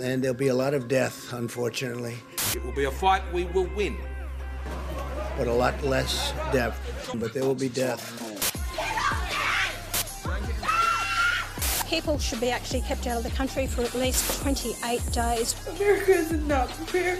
And there'll be a lot of death, unfortunately, It will be a fight we will win. but a lot less death. But there will be death. People should be actually kept out of the country for at least 28 days. America is not prepared.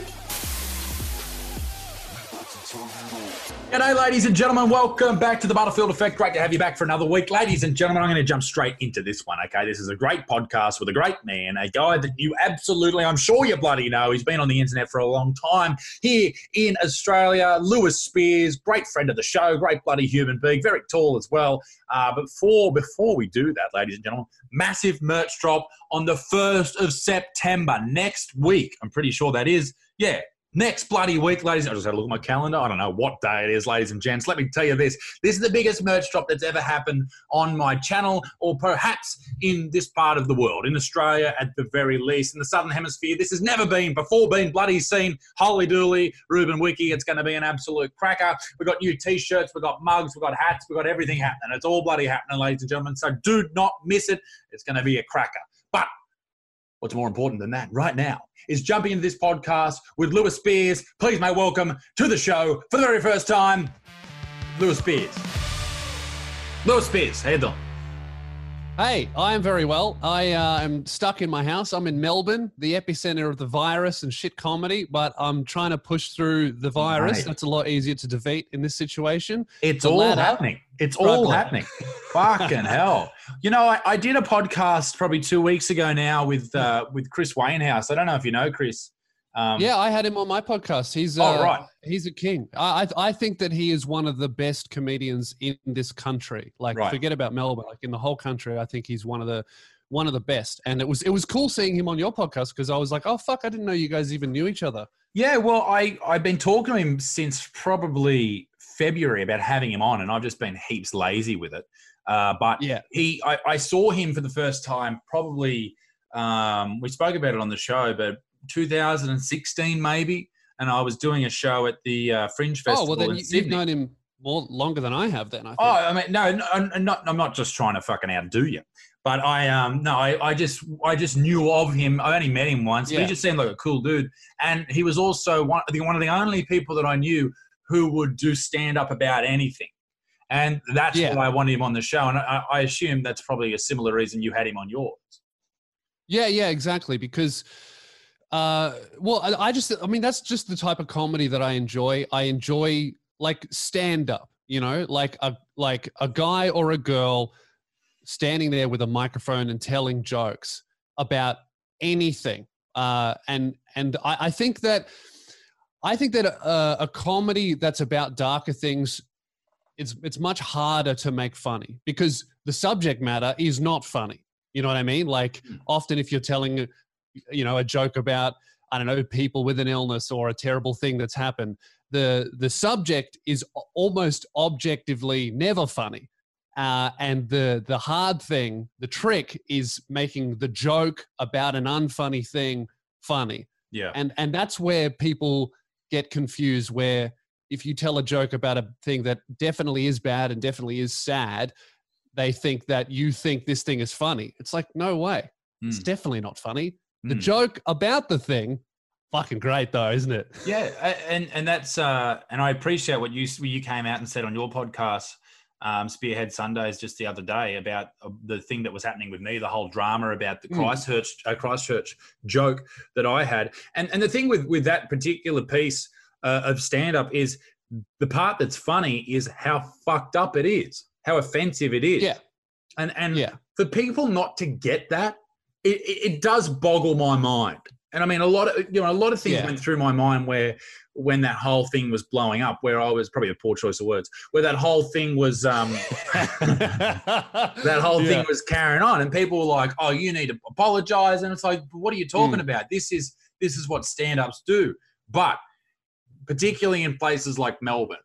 G'day, ladies and gentlemen. Welcome back to the Butterfield Effect. Great to have you back for another week. Ladies and gentlemen, I'm going to jump straight into this one, okay? This is a great podcast with a great man, a guy that you absolutely, I'm sure you bloody know. He's been on the internet for a long time here in Australia. Lewis Spears, great friend of the show, great bloody human being, very tall as well. Uh, but for, before we do that, ladies and gentlemen, massive merch drop on the 1st of September, next week. I'm pretty sure that is. Yeah, Next bloody week, ladies, I just had a look at my calendar. I don't know what day it is, ladies and gents. Let me tell you this. This is the biggest merch drop that's ever happened on my channel, or perhaps in this part of the world, in Australia at the very least, in the Southern Hemisphere. This has never been, before been bloody seen. Holy dooly, Ruben Wiki. It's going to be an absolute cracker. We've got new t shirts, we've got mugs, we've got hats, we've got everything happening. It's all bloody happening, ladies and gentlemen. So do not miss it. It's going to be a cracker. But What's more important than that right now is jumping into this podcast with Lewis Spears. Please, mate, welcome to the show for the very first time, Lewis Spears. Lewis Spears, how you doing? Hey, I am very well. I uh, am stuck in my house. I'm in Melbourne, the epicenter of the virus and shit comedy, but I'm trying to push through the virus. Mate. That's a lot easier to defeat in this situation. It's The all ladder. happening. It's all happening. Fucking hell. You know, I, I did a podcast probably two weeks ago now with uh, with Chris Wainhouse. I don't know if you know Chris. Um, Yeah, I had him on my podcast. He's Oh, uh, right. He's a king. I I I think that he is one of the best comedians in this country. Like, Right. forget about Melbourne. Like in the whole country, I think he's one of the one of the best. And it was it was cool seeing him on your podcast because I was like, oh fuck, I didn't know you guys even knew each other. Yeah, well, I I've been talking to him since probably February about having him on, and I've just been heaps lazy with it. Uh, but Yeah. he, I, I saw him for the first time probably. Um, we spoke about it on the show, but 2016 maybe, and I was doing a show at the uh, Fringe Festival oh well, then you, you've known him more longer than I have. Then I think. Oh, I mean, no, no I'm not. I'm not just trying to fucking outdo you, but I um no, I, I just I just knew of him. I only met him once, but Yeah. he just seemed like a cool dude, and he was also one I think one of the only people that I knew who would do stand up about anything, and that's Yeah. why I wanted him on the show. And I, I assume that's probably a similar reason you had him on yours. Yeah, yeah, exactly. Because, uh, well, I, I just, I mean, that's just the type of comedy that I enjoy. I enjoy like stand up, you know, like a like a guy or a girl standing there with a microphone and telling jokes about anything. Uh, and and I, I think that I think that a, a comedy that's about darker things. It's, it's much harder to make funny because the subject matter is not funny. You know what I mean? Like often if you're telling, you know, a joke about, I don't know, people with an illness or a terrible thing that's happened, the the subject is almost objectively never funny. Uh, and the the hard thing, the trick is making the joke about an unfunny thing funny. Yeah, And and that's where people get confused where if you tell a joke about a thing that definitely is bad and definitely is sad, they think that you think this thing is funny. It's like, no way. It's Mm. definitely not funny. The Mm. joke about the thing, fucking great though, isn't it? Yeah, and and that's uh, and I appreciate what you you came out and said on your podcast, um, Spearhead Sundays, just the other day about uh, the thing that was happening with me, the whole drama about the Mm. Christchurch uh, Christchurch joke that I had, and and the thing with with that particular piece uh, of stand up is the part that's funny is how fucked up it is, how offensive it is, Yeah. and and Yeah. for people not to get that, it, it, does boggle my mind. And I mean, a lot of you know, a lot of things Yeah. went through my mind where when that whole thing was blowing up, where I was probably a poor choice of words, where that whole thing was um, that whole Yeah. thing was carrying on, and people were like, "Oh, you need to apologize," and it's like, "What are you talking Mm. about? This is this is what stand-ups do." But particularly in places like Melbourne,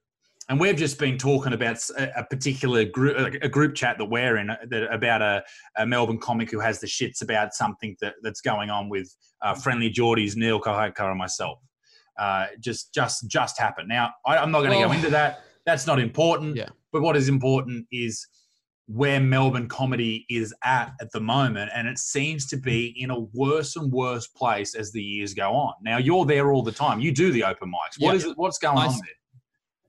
and we've just been talking about a, particular group, a group chat that we're in uh, that, about a, a Melbourne comic who has the shits about something that, that's going on with uh, Friendly Geordies, Neel Kolhatkar, and myself. Uh, just, just, just happened. Now, I, I'm not going to go into that. That's not important. Yeah. But what is important is where Melbourne comedy is at at the moment, and it seems to be in a worse and worse place as the years go on. Now, you're there all the time. You do the open mics. What Yeah. is it? What's going I on there?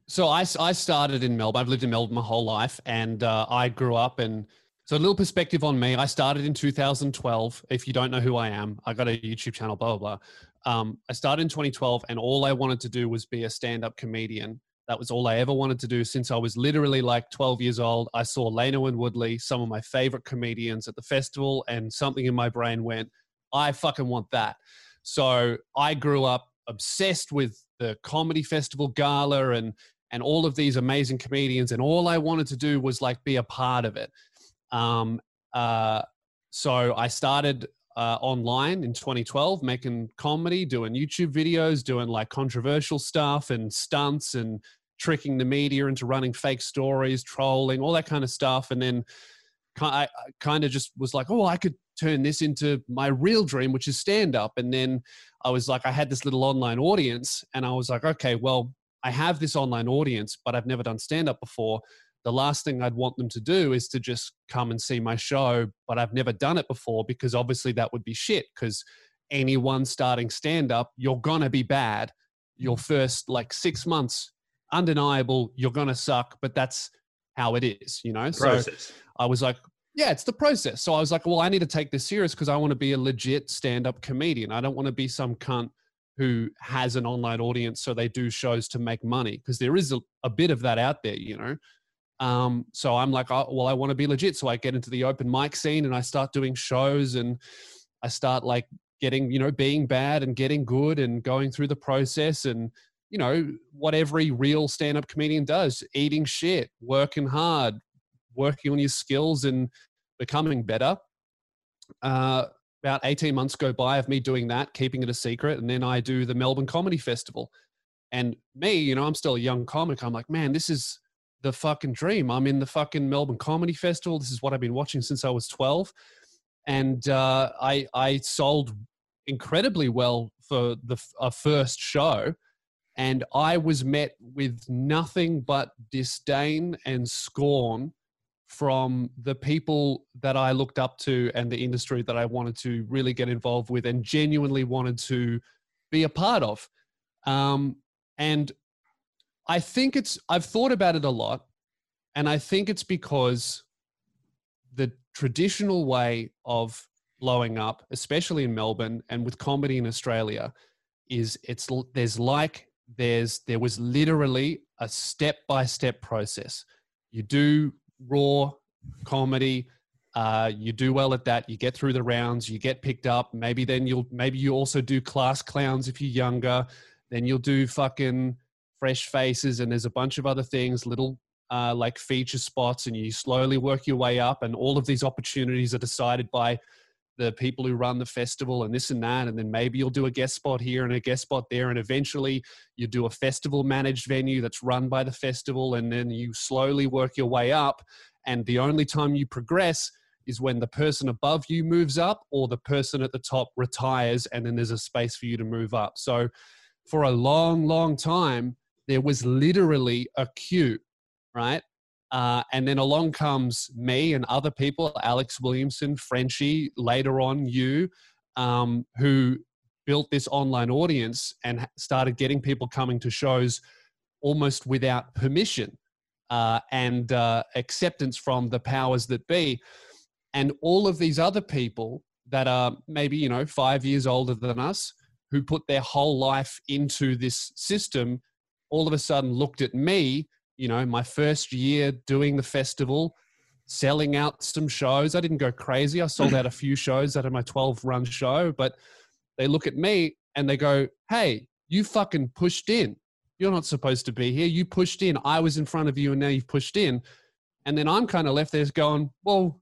So I, I started in Melbourne. I've lived in Melbourne my whole life, and uh, I grew up. And so a little perspective on me. I started in 2012. If you don't know who I am, I got a YouTube channel. Blah blah blah. Um, I started in 2012, and all I wanted to do was be a stand-up comedian. That was all I ever wanted to do since I was literally like 12 years old. I saw Lano and Woodley, some of my favorite comedians at the festival, and something in my brain went, I fucking want that. So I grew up obsessed with the comedy festival gala and and all of these amazing comedians and all i wanted to do was like be a part of it. Um, uh, so i started uh, online in 2012 making comedy doing youtube videos doing like controversial stuff and stunts and tricking the media into running fake stories trolling all that kind of stuff. And then i kind of just was like oh i could turn this into my real dream which is stand up and then i was like i had this little online audience and i was like okay well I have this online audience, but I've never done stand up before. The last thing I'd want them to do is to just come and see my show, but I've never done it before because obviously that would be shit. Because anyone starting stand up, you're gonna be bad. Your mm. first like six months, undeniable, you're gonna suck, but that's how it is, you know? So Process. I was like, yeah, it's the process. So I was like, well, I need to take this serious because I want to be a legit stand up comedian. I don't want to be some cunt who has an online audience so they do shows to make money because there is a, a bit of that out there, you know. Um, so I'm like, oh, well, I want to be legit. So I get into the open mic scene and I start doing shows and I start like getting, you know, being bad and getting good and going through the process and, you know, what every real stand up comedian does eating shit, working hard, working on your skills and becoming better. Uh, about 18 months go by of me doing that, keeping it a secret. And then I do the Melbourne Comedy Festival. And me, you know, I'm still a young comic. I'm like, man, this is the fucking dream. I'm in the fucking Melbourne Comedy Festival. This is what I've been watching since I was 12. And uh, I, I sold incredibly well for the a first show. And I was met with nothing but disdain and scorn from the people that I looked up to and the industry that I wanted to really get involved with and genuinely wanted to be a part of. Um, and I think it's, I've thought about it a lot. And I think it's because the traditional way of blowing up, especially in Melbourne and with comedy in Australia, is it's there's like there's there was literally a step by step process. You do raw comedy, uh, you do well at that. You get through the rounds, you get picked up. Maybe then you'll maybe you also do class clowns if you're younger. Then you'll do fucking fresh faces, and there's a bunch of other things, little uh, like feature spots, and you slowly work your way up. And all of these opportunities are decided by the people who run the festival and this and that and then maybe you'll do a guest spot here and a guest spot there and eventually you do a festival managed venue that's run by the festival and then you slowly work your way up and the only time you progress is when the person above you moves up or the person at the top retires and then there's a space for you to move up. So for a long long time there was literally a queue right uh, and then along comes me and other people, Alex Williamson, Frenchie, later on you, um, who built this online audience and started getting people coming to shows almost without permission uh, and uh, acceptance from the powers that be. And all of these other people that are maybe, you know, five years older than us, who put their whole life into this system, all of a sudden looked at me you know, my first year doing the festival, selling out some shows. I didn't go crazy. I sold out a few shows out of my 12 run show, but they look at me and they go, "Hey, you fucking pushed in. You're not supposed to be here. You pushed in. I was in front of you, and now you've pushed in." And then I'm kind of left there going, "Well,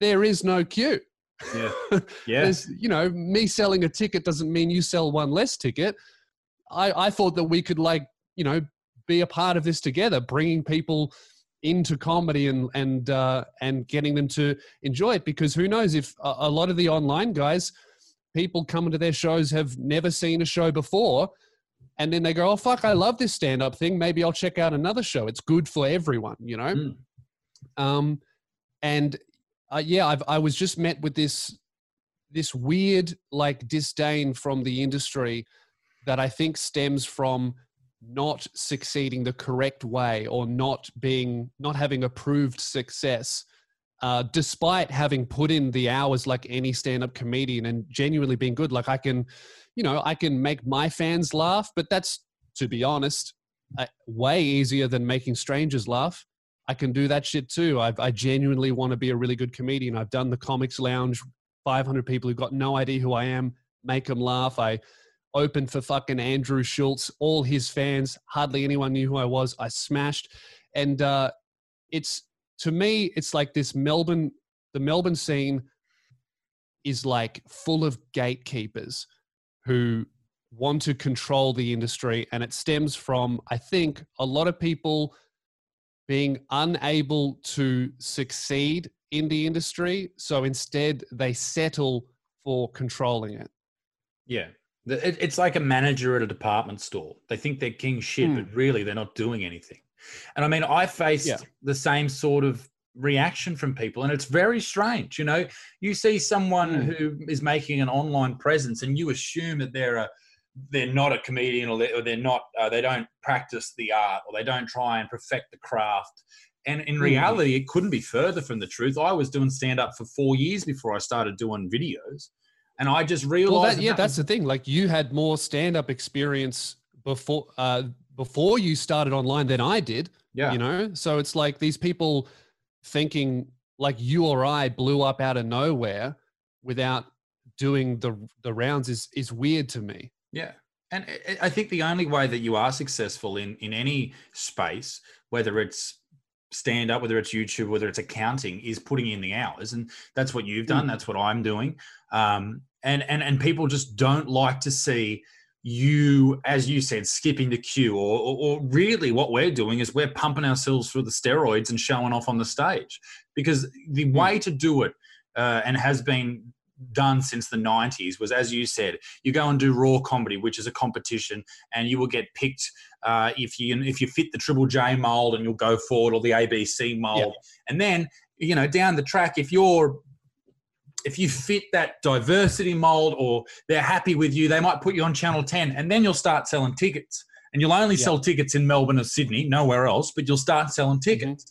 there is no queue." Yeah. Yeah. There's, you know, me selling a ticket doesn't mean you sell one less ticket. I, I thought that we could like, you know, be a part of this together, bringing people into comedy and and uh, and getting them to enjoy it. Because who knows if a, a lot of the online guys, people coming to their shows have never seen a show before, and then they go, "Oh fuck, I love this stand up thing. Maybe I'll check out another show. It's good for everyone," you know. Mm. Um, and uh, yeah, I've, I was just met with this this weird like disdain from the industry that I think stems from not succeeding the correct way or not being not having approved success uh, despite having put in the hours like any stand-up comedian and genuinely being good. Like i can you know i can make my fans laugh but that's to be honest uh, way easier than making strangers laugh. I can do that shit too. I've, i genuinely want to be a really good comedian. I've done the comics lounge 500 people who've got no idea who i am make them laugh. I opened for fucking Andrew Schulz, all his fans, hardly anyone knew who I was. I smashed. And uh, it's, to me, it's like this Melbourne, the Melbourne scene is like full of gatekeepers who want to control the industry. And it stems from, I think, a lot of people being unable to succeed in the industry. So instead, they settle for controlling it. Yeah. It- It's like a manager at a department store. They think they're king shit, but really they're not doing anything. And I mean, I faced Yeah. the same sort of reaction from people, and it's very strange. You know, you see someone Mm. who is making an online presence, and you assume that they're a they're not a comedian or they're, or they're not uh, they don't practice the art or they don't try and perfect the craft and in Mm. reality it couldn't be further from the truth i was doing stand up for four years before i started doing videos and i just realized Well, that, yeah, that that's was- the thing. Like you had more stand-up experience before uh, before you started online than I did. yeah You know, so it's like these people thinking like you or I blew up out of nowhere without doing the the rounds is is weird to me. Yeah. And I- I think the only way that you are successful in, in any space, whether it's stand up, whether it's YouTube, whether it's accounting, is putting in the hours. And that's what you've done. That's what I'm doing. Um, and, and, and people just don't like to see you, as you said, skipping the queue or, or, or really what we're doing is we're pumping ourselves through the steroids and showing off on the stage because the way to do it uh, and has been done since the 90s was as you said you go and do raw comedy which is a competition and you will get picked uh, if you if you fit the triple j mold and you'll go forward or the abc mold. And then you know down the track if you're if you fit that diversity mold or they're happy with you they might put you on channel 10 and then you'll start selling tickets. And you'll only Yeah. sell tickets in melbourne or sydney nowhere else but you'll start selling tickets.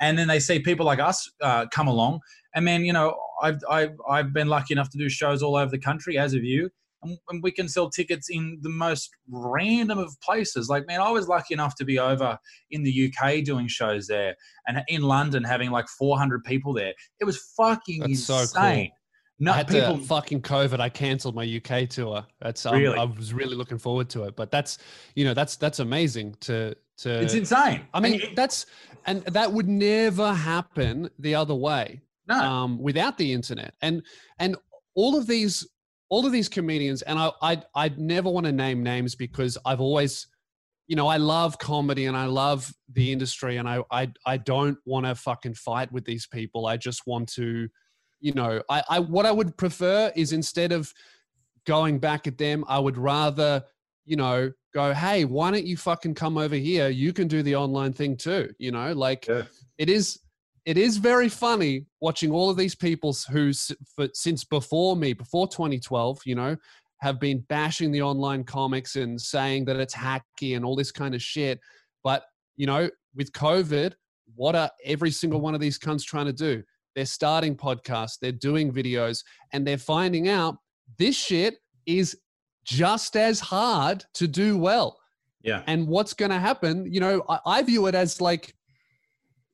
And then they see people like us uh, come along and then you know I've, I've i've been lucky enough to do shows all over the country as of you and, and we can sell tickets in the most random of places like man i was lucky enough to be over in the uk doing shows there and in london having like 400 people there it was fucking That's so cool. insane no I had people to fucking COVID. I canceled my UK tour. That's um, Really? I was really looking forward to it. But that's you know that's that's amazing to to. it's insane I mean And that's and that would never happen the other way no um, without the internet and and all of these all of these comedians and I I I never want to name names because I've always you know I love comedy and I love the industry and I I I don't want to fucking fight with these people. I just want to you know I I what I would prefer is instead of going back at them I would rather you know go hey why don't you fucking come over here you can do the online thing too you know like Yeah. it is it is very funny watching all of these people who for, since before me before 2012 you know have been bashing the online comics and saying that it's hacky and all this kind of shit. But you know with covid what are every single one of these cunts trying to do? They're starting podcasts they're doing videos and they're finding out this shit is just as hard to do well. Yeah. And what's going to happen you know I, I view it as like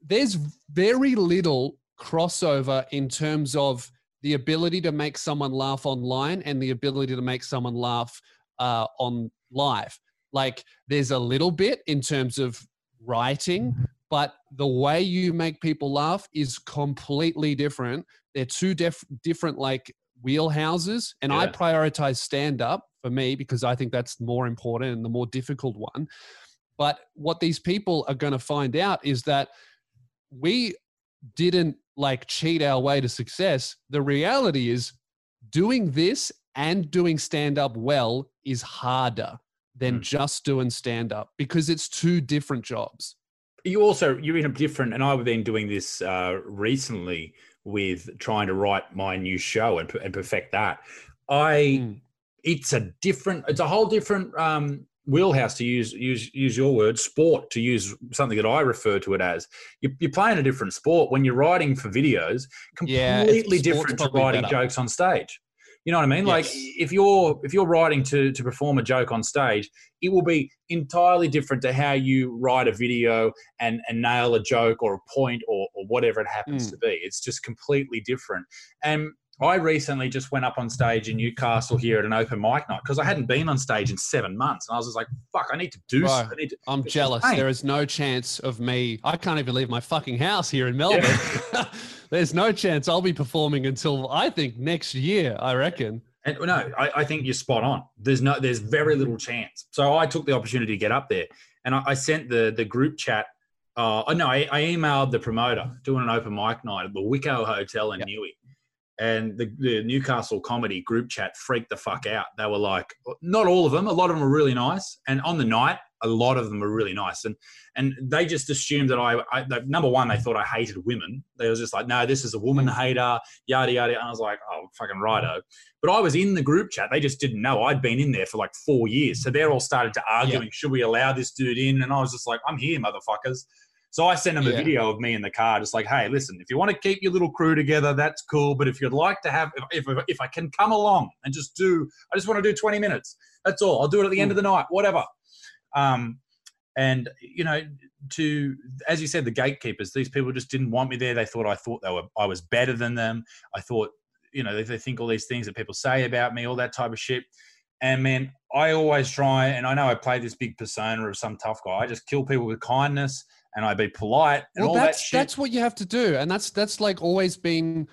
there's very little crossover in terms of the ability to make someone laugh online and the ability to make someone laugh uh, on live. Like there's a little bit in terms of writing, but the way you make people laugh is completely different. They're two def- different like wheelhouses, and I prioritize stand up for me because I think that's more important and the more difficult one. But what these people are going to find out is that we didn't like cheat our way to success. The reality is doing this and doing stand up well is harder than Hmm. just doing stand up because it's two different jobs. you also you're in a different and i've been doing this uh recently with trying to write my new show and, and perfect that i Mm. it's a different it's a whole different um wheelhouse to use use use your word sport to use something that i refer to it as. You, you're playing a different sport. When you're writing for videos completely sport's different to writing better. jokes on stage. You know what i mean? Like if you're if you're writing to to perform a joke on stage it will be entirely different to how you write a video and and nail a joke or a point or, or whatever it happens Mm. to be. It's just completely different. And I recently just went up on stage in Newcastle here at an open mic night because I hadn't been on stage in seven months, and I was just like, "Fuck, I need to do. Bro, something. I I'm jealous. insane. There is no chance of me. I can't even leave my fucking house here in Melbourne. There's no chance I'll be performing until I think next year. I reckon. And no, I, I think you're spot on. There's no, there's very little chance. So I took the opportunity to get up there, and I, I sent the the group chat. Uh, oh no, I, I emailed the promoter doing an open mic night at the Wico Hotel in Yep. Newey, and the, the Newcastle comedy group chat freaked the fuck out. They were like, not all of them, a lot of them were really nice, and on the night, a lot of them were really nice, and and they just assumed that I, I that, number one, they thought I hated women. They was just like, no, this is a woman mm. hater, yada yada. And I was like, oh, fucking righto. But I was in the group chat. They just didn't know. I'd been in there for like four years. So they're all started to arguing, should we allow this dude in? And I was just like, I'm here, motherfuckers. So I sent them a video of me in the car, just like, hey, listen, if you want to keep your little crew together, that's cool. But if you'd like to have, if, if, if I can come along and just do, I just want to do 20 minutes. That's all. I'll do it at the end of the night, whatever. Um, and you know, to as you said, the gatekeepers, these people just didn't want me there. They thought I thought they were I was better than them. I thought, you know, they, they think all these things that people say about me, all that type of shit. And man, I always try, and I know I play this big persona of some tough guy. I just kill people with kindness, and I be polite and well, all that's that shit. that's what you have to do, and that's that's like always been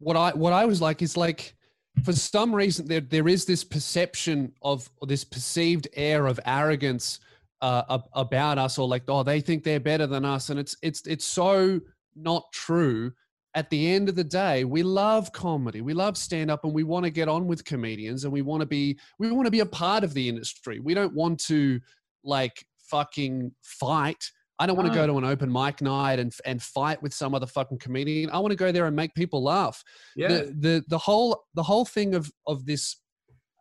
what I what I was like is like for some reason there there is this perception of this perceived air of arrogance uh, about us, or like oh they think they're better than us, and it's it's it's so not true. At the end of the day, we love comedy, we love stand up, and we want to get on with comedians, and we want to be we want to be a part of the industry. We don't want to like fucking fight. I don't want to go to an open mic night and and fight with some other fucking comedian. I want to go there and make people laugh. yeah, The the the whole the whole thing of of this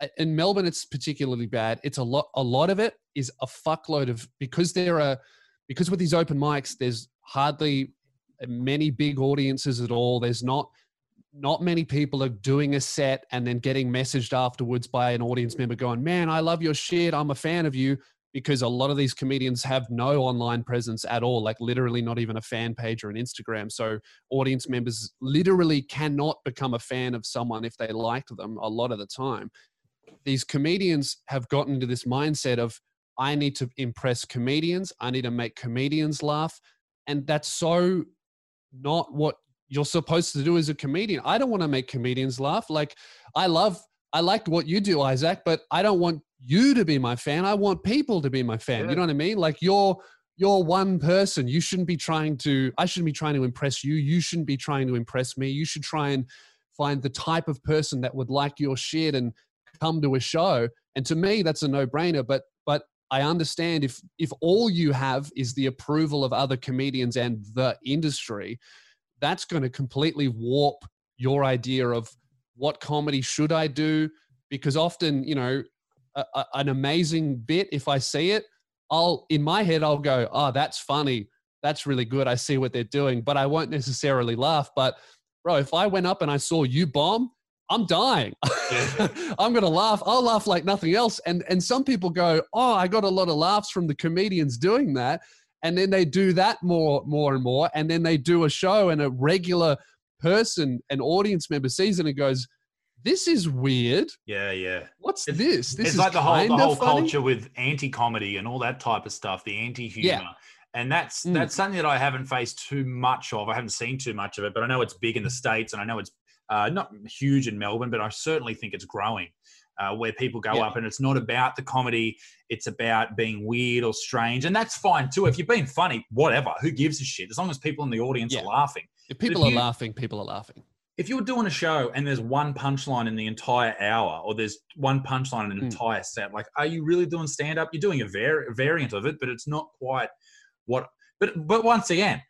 uh, in Melbourne it's particularly bad. It's a lot a lot of it is a fuckload of because there are because with these open mics there's hardly many big audiences at all. There's not not many people are doing a set and then getting messaged afterwards by an audience member going, "Man, I love your shit. I'm a fan of you." Because a lot of these comedians have no online presence at all, like literally not even a fan page or an Instagram. So audience members literally cannot become a fan of someone if they liked them a lot of the time. These comedians have gotten into this mindset of, I need to impress comedians, I need to make comedians laugh. And that's so not what you're supposed to do as a comedian. I don't want to make comedians laugh. Like, I love, I like what you do, Isaac, but I don't want you to be my fan. I want people to be my fan. Yeah. You know what I mean? Like, you're, you're one person. You shouldn't be trying to, I shouldn't be trying to impress you. You shouldn't be trying to impress me. You should try and find the type of person that would like your shit and come to a show. And to me, that's a no brainer. But, but I understand if, if all you have is the approval of other comedians and the industry, that's going to completely warp your idea of what comedy should I do. Because often, you know, a, a- an amazing bit, if I see it, I'll in my head I'll go, oh, that's funny. That's really good. I see what they're doing, but I won't necessarily laugh. But bro, if I went up and I saw you bomb, I'm dying. I'm gonna laugh. I'll laugh like nothing else. And and some people go, oh, I got a lot of laughs from the comedians doing that. And then they do that more, more and more. And then they do a show and a regular person, an audience member sees it and goes, "This is weird. Yeah, yeah. What's It's- this? This it's is like the whole the whole funny." culture with anti-comedy and all that type of stuff, the anti-humor. Yeah. And that's Mm. that's something that I haven't faced too much of. I haven't seen too much of it, but I know it's big in the states, and I know it's uh, not huge in Melbourne, but I certainly think it's growing. Uh, where people go Yeah. up, and it's not about the comedy; it's about being weird or strange, and that's fine too. If you're being funny, whatever, who gives a shit? As long as people in the audience Yeah. are laughing If people if are you- laughing, people are laughing. if you're doing a show and there's one punchline in the entire hour or there's one punchline in an Mm. entire set like are you really doing stand up you're doing a, var- a variant of it but it's not quite what but but once again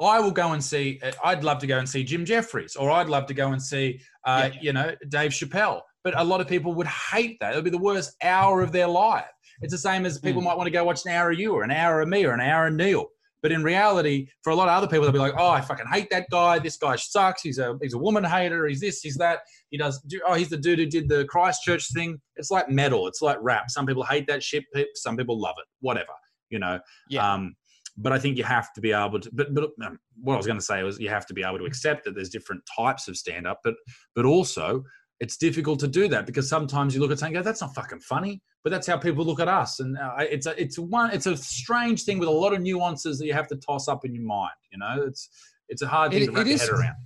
I will go and see. uh, I'd love to go and see Jim Jefferies, or I'd love to go and see, uh, Yeah. you know, Dave Chappelle. But a lot of people would hate that. It'll be the worst hour of their life. It's the same as people Mm. might want to go watch an hour of you, or an hour of me, or an hour of Neil. But in reality, for a lot of other people, they'll be like, "Oh, I fucking hate that guy. This guy sucks. He's a he's a woman hater. He's this. He's that. He does. Do, oh, he's the dude who did the Christchurch thing. It's like metal. It's like rap. Some people hate that shit. Some people love it. Whatever. You know. Yeah. Um, but I think you have to be able to. But but um, what I was going to say was you have to be able to accept that there's different types of stand up. But but also it's difficult to do that because sometimes you look at something, and go, that's not fucking funny. But that's how people look at us, and uh, it's a it's one it's a strange thing with a lot of nuances that you have to toss up in your mind. You know, it's it's a hard thing It- to wrap your is- head around.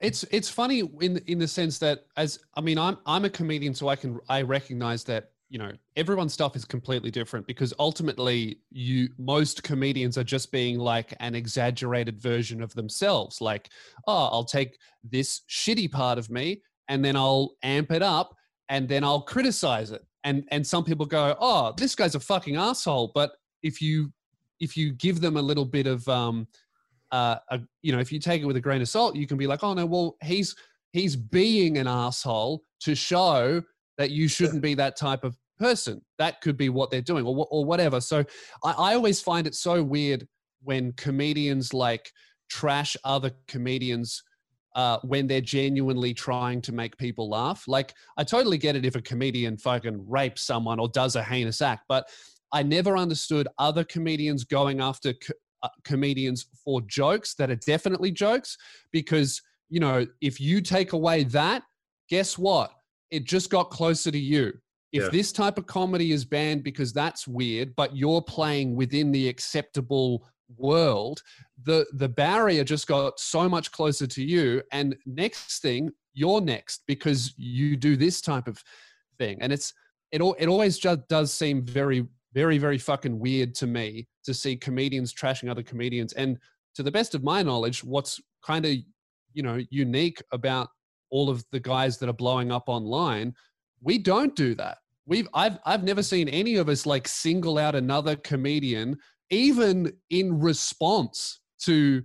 It's it's funny in in the sense that as I mean I'm I'm a comedian so I can I recognize that you know everyone's stuff is completely different because ultimately you most comedians are just being like an exaggerated version of themselves like oh I'll take this shitty part of me and then I'll amp it up and then I'll criticize it and and some people go oh this guy's a fucking asshole but if you if you give them a little bit of um uh, a, you know, if you take it with a grain of salt, you can be like, oh no, well, he's he's being an asshole to show that you shouldn't be that type of person. That could be what they're doing, or or whatever. So I, I always find it so weird when comedians like trash other comedians uh, when they're genuinely trying to make people laugh. Like, I totally get it if a comedian fucking rapes someone or does a heinous act, but I never understood other comedians going after co- uh, comedians for jokes that are definitely jokes because, you know, if you take away that, guess what? It just got closer to you. If Yeah. this type of comedy is banned because that's weird, but you're playing within the acceptable world, the the barrier just got so much closer to you. And next thing, you're next because you do this type of thing. And it's it all it always just does seem very very very fucking weird to me to see comedians trashing other comedians. And to the best of my knowledge, what's kind of you know unique about all of the guys that are blowing up online, we don't do that. We've I've I've never seen any of us like single out another comedian even in response to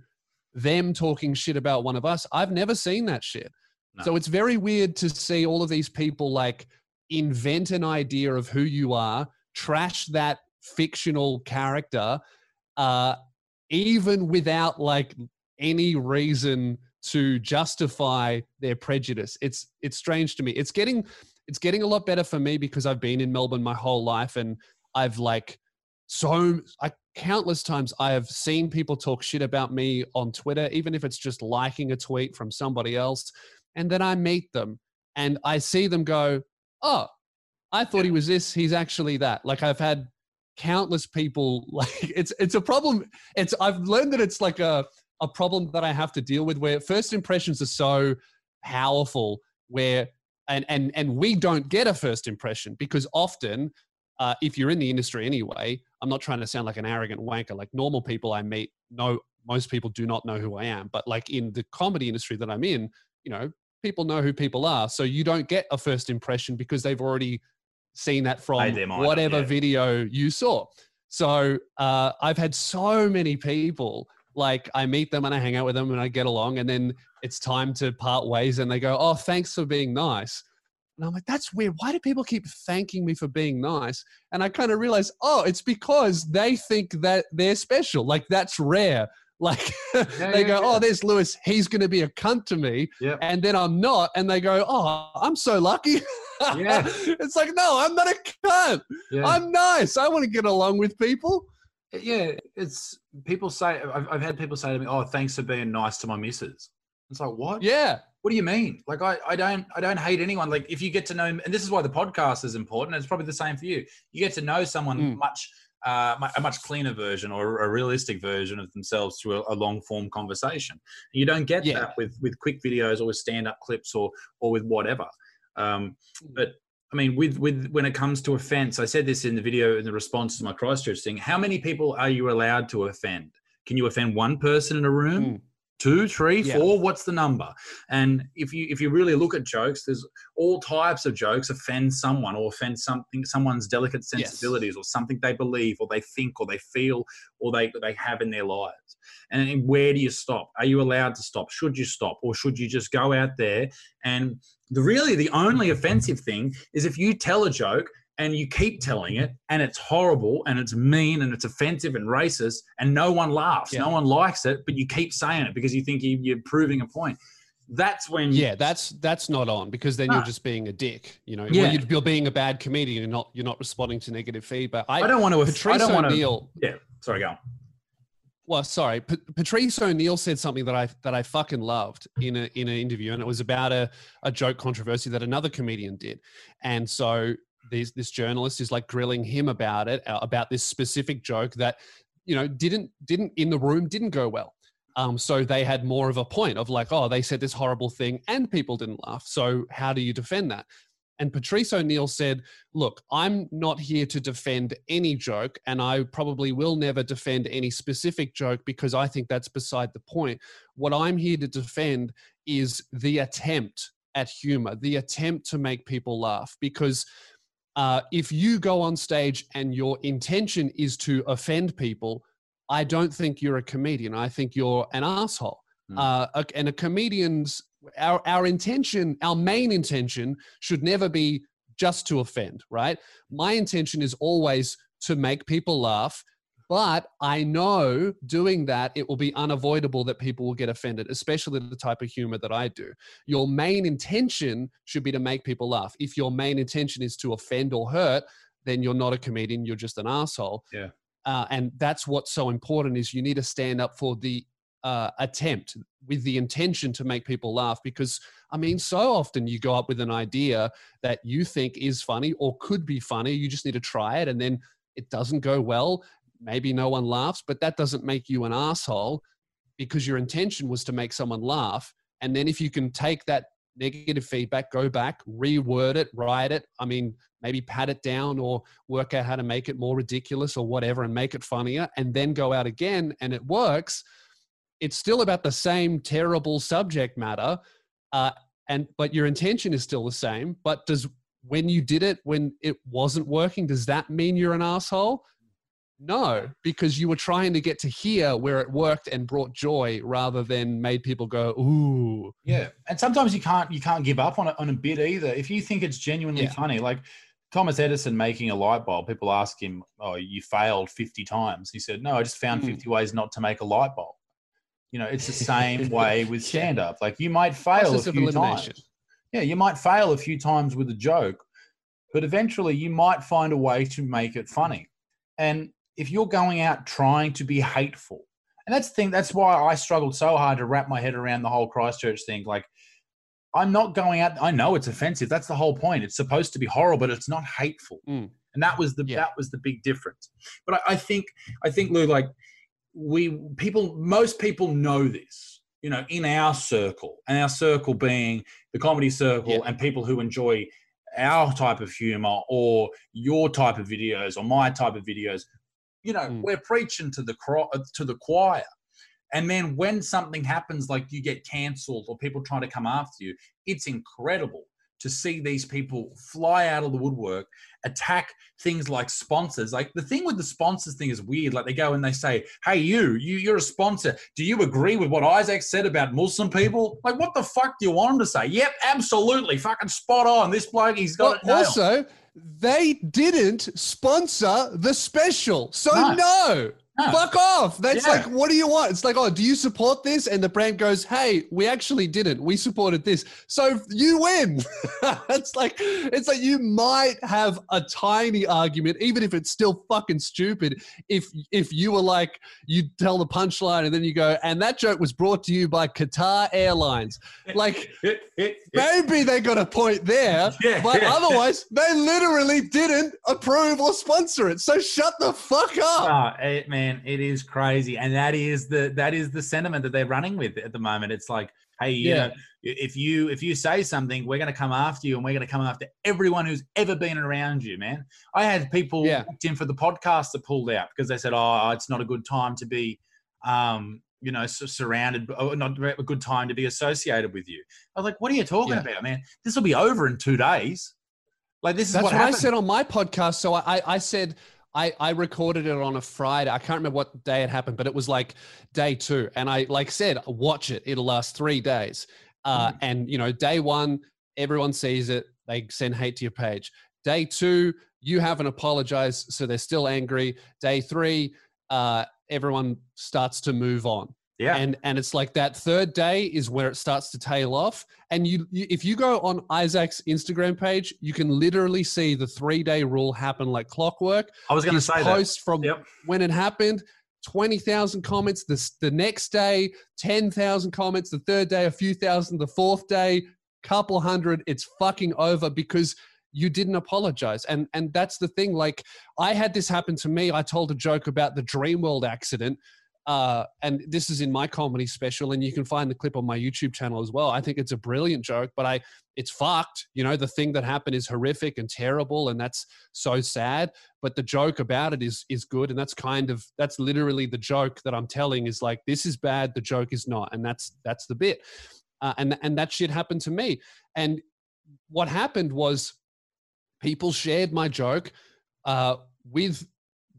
them talking shit about one of us. I've never seen that shit. No. So it's very weird to see all of these people like invent an idea of who you are, trash that fictional character, uh, even without like any reason to justify their prejudice. It's it's strange to me. It's getting it's getting a lot better for me because I've been in Melbourne my whole life and I've like so I countless times I have seen people talk shit about me on Twitter, even if it's just liking a tweet from somebody else, and then I meet them and I see them go, "Oh, I thought he was this. He's actually that." Like I've had countless people like it's it's a problem. It's I've learned that it's like a a problem that I have to deal with where first impressions are so powerful where and and and we don't get a first impression because often uh, if you're in the industry anyway, I'm not trying to sound like an arrogant wanker. Like normal people I meet, know, most people do not know who I am. But like in the comedy industry that I'm in, you know, people know who people are. So you don't get a first impression because they've already seen that from Made their mind up, whatever yeah. video you saw. So uh, I've had so many people like I meet them and I hang out with them and I get along, and then it's time to part ways, and they go, "Oh, thanks for being nice." And I'm like, that's weird. Why do people keep thanking me for being nice? And I kind of realize, oh, it's because they think that they're special. Like that's rare. Like they yeah, go, oh, yeah. oh, there's Lewis. He's going to be a cunt to me. Yep. And then I'm not. And they go, oh, I'm so lucky. Yeah. it's like, no, I'm not a cunt. Yeah. I'm nice. I want to get along with people. Eh, yeah, it's people say I've, I've had people say to me, "Oh, thanks for being nice to my missus." It's like what? Yeah. What do you mean? Like I, I don't I don't hate anyone. Like if you get to know and this is why the podcast is important. It's probably the same for you. You get to know someone Mm. much uh, a much cleaner version or a realistic version of themselves through a, a long form conversation. And you don't get Yeah. that with with quick videos or with stand up clips or or with whatever. Um, but I mean, with with when it comes to offence, I said this in the video in the response to my Christchurch thing. How many people are you allowed to offend? Can you offend one person in a room? Mm. Two, three, Yeah. four? What's the number? And if you if you really look at jokes, there's all types of jokes offend someone or offend something, someone's delicate Yes. sensibilities or something they believe or they think or they feel or they they have in their lives. And where do you stop? Are you allowed to stop? Should you stop, or should you just go out there and the really the only offensive thing is if you tell a joke and you keep telling it and it's horrible and it's mean and it's offensive and racist and no one laughs Yeah. no one likes it but you keep saying it because you think you- you're proving a point that's when Yeah, that's that's not on because then you're just being a dick. You know, Yeah. You're, you're being a bad comedian. You're not. You're not responding to negative feedback. I, i don't want to i Patrice don't want to O'Neal. yeah sorry go on. Well, sorry, P- Patrice O'Neal said something that I that I fucking loved in a in an interview, and it was about a a joke controversy that another comedian did, and so this this journalist is like grilling him about it uh, about this specific joke that you know didn't didn't in the room didn't go well. Um, so they had more of a point of like, oh, they said this horrible thing and people didn't laugh. So how do you defend that? And Patrice O'Neal said, Look, I'm not here to defend any joke, and I probably will never defend any specific joke because I think that's beside the point. What I'm here to defend is the attempt at humor, the attempt to make people laugh. Because uh, if you go on stage and your intention is to offend people, I don't think you're a comedian. I think you're an asshole. Mm. Uh, and a comedian's our our intention, our main intention, should never be just to offend. Right? My intention is always to make people laugh. But I know doing that, it will be unavoidable that people will get offended, especially the type of humor that I do. Your main intention should be to make people laugh. If your main intention is to offend or hurt, then you're not a comedian. You're just an asshole. Yeah. Uh, and that's what's so important is you need to stand up for the uh, attempt with the intention to make people laugh because i mean so often you go up with an idea that you think is funny or could be funny you just need to try it and then it doesn't go well maybe no one laughs but that doesn't make you an asshole because your intention was to make someone laugh. And then if you can take that negative feedback go back reword it write it i mean maybe pat it down or work out how to make it more ridiculous or whatever and make it funnier and then go out again and it works it's still about the same terrible subject matter uh, and but your intention is still the same but does when you did it when it wasn't working does that mean you're an asshole no because you were trying to get to here where it worked and brought joy rather than made people go ooh Yeah, and sometimes you can't you can't give up on it on a bit either. If you think it's genuinely Yeah. funny, like Thomas Edison making a light bulb, people ask him, "Oh, you failed fifty times." He said, "No, I just found Mhm. fifty ways not to make a light bulb." You know, it's the same way with stand up. Like you might fail Process a few times. Yeah, you might fail a few times with a joke, but eventually you might find a way to make it funny. And if you're going out trying to be hateful, and that's the thing, that's why I struggled so hard to wrap my head around the whole Christchurch thing. Like, I'm not going out. I know it's offensive. That's the whole point. It's supposed to be horrible, but it's not hateful. Mm. And that was the Yeah. that was the big difference. But I, I think I think Lou, like we people, most people know this. You know, in our circle, and our circle being the comedy circle, Yeah. and people who enjoy our type of humor or your type of videos or my type of videos. You know, Mm. we're preaching to the cro- to the choir. And then when something happens, like you get cancelled or people trying to come after you, it's incredible to see these people fly out of the woodwork, attack things like sponsors. Like the thing with the sponsors thing is weird. Like they go and they say, "Hey, you, you, you're a sponsor. Do you agree with what Isaac said about Muslim people? Like, what the fuck do you want him to say? Yep, absolutely, fucking spot on. This bloke, he's got Well, it nailed. also they didn't sponsor the special so No. no No. Fuck off. That's Yeah. like, what do you want? It's like, oh, do you support this? And the brand goes, hey, we actually didn't. We supported this. So you win. it's like, it's like you might have a tiny argument, even if it's still fucking stupid. If if you were like, you tell the punchline and then you go, and that joke was brought to you by Qatar Airlines. Like, maybe they got a point there, Yeah. but otherwise, they literally didn't approve or sponsor it. So shut the fuck up. Oh, it, man, it is crazy, and that is the that is the sentiment that they're running with at the moment. It's like, hey, you Yeah. know, if you if you say something, we're going to come after you, and we're going to come after everyone who's ever been around you, man. I had people Yeah. in for the podcast that pulled out because they said, oh, it's not a good time to be. Um, you know, surrounded, oh, not a good time to be associated with you. I was like, "What are you talking Yeah. about, man? This will be over in two days. Like this is That's what, what, I said on my podcast. So I, I said I, I recorded it on a Friday. I can't remember what day it happened, but it was like day two. And I like said, watch it. It'll last three days. Uh, Mm. And you know, day one, everyone sees it. They send hate to your page. Day two, you haven't apologized, so they're still angry. Day three, uh, everyone starts to move on Yeah, and and it's like that third day is where it starts to tail off. And you, you if you go on isaac's instagram page you can literally see the three day rule happen like clockwork. I was going to say that. post from Yep. when it happened 20,000 comments the, the next day 10,000 comments the third day a few thousand the fourth day couple hundred it's fucking over because you didn't apologize. And and that's the thing like i had this happen to me. I told a joke about the dreamworld accident uh, and this is in my comedy special and you can find the clip on my youtube channel as well. I think it's a brilliant joke but i it's fucked. You know the thing that happened is horrific and terrible and that's so sad but the joke about it is is good and that's kind of that's literally the joke that i'm telling is like this is bad the joke is not and that's that's the bit. Uh, and and that shit happened to me. And what happened was people shared my joke uh, with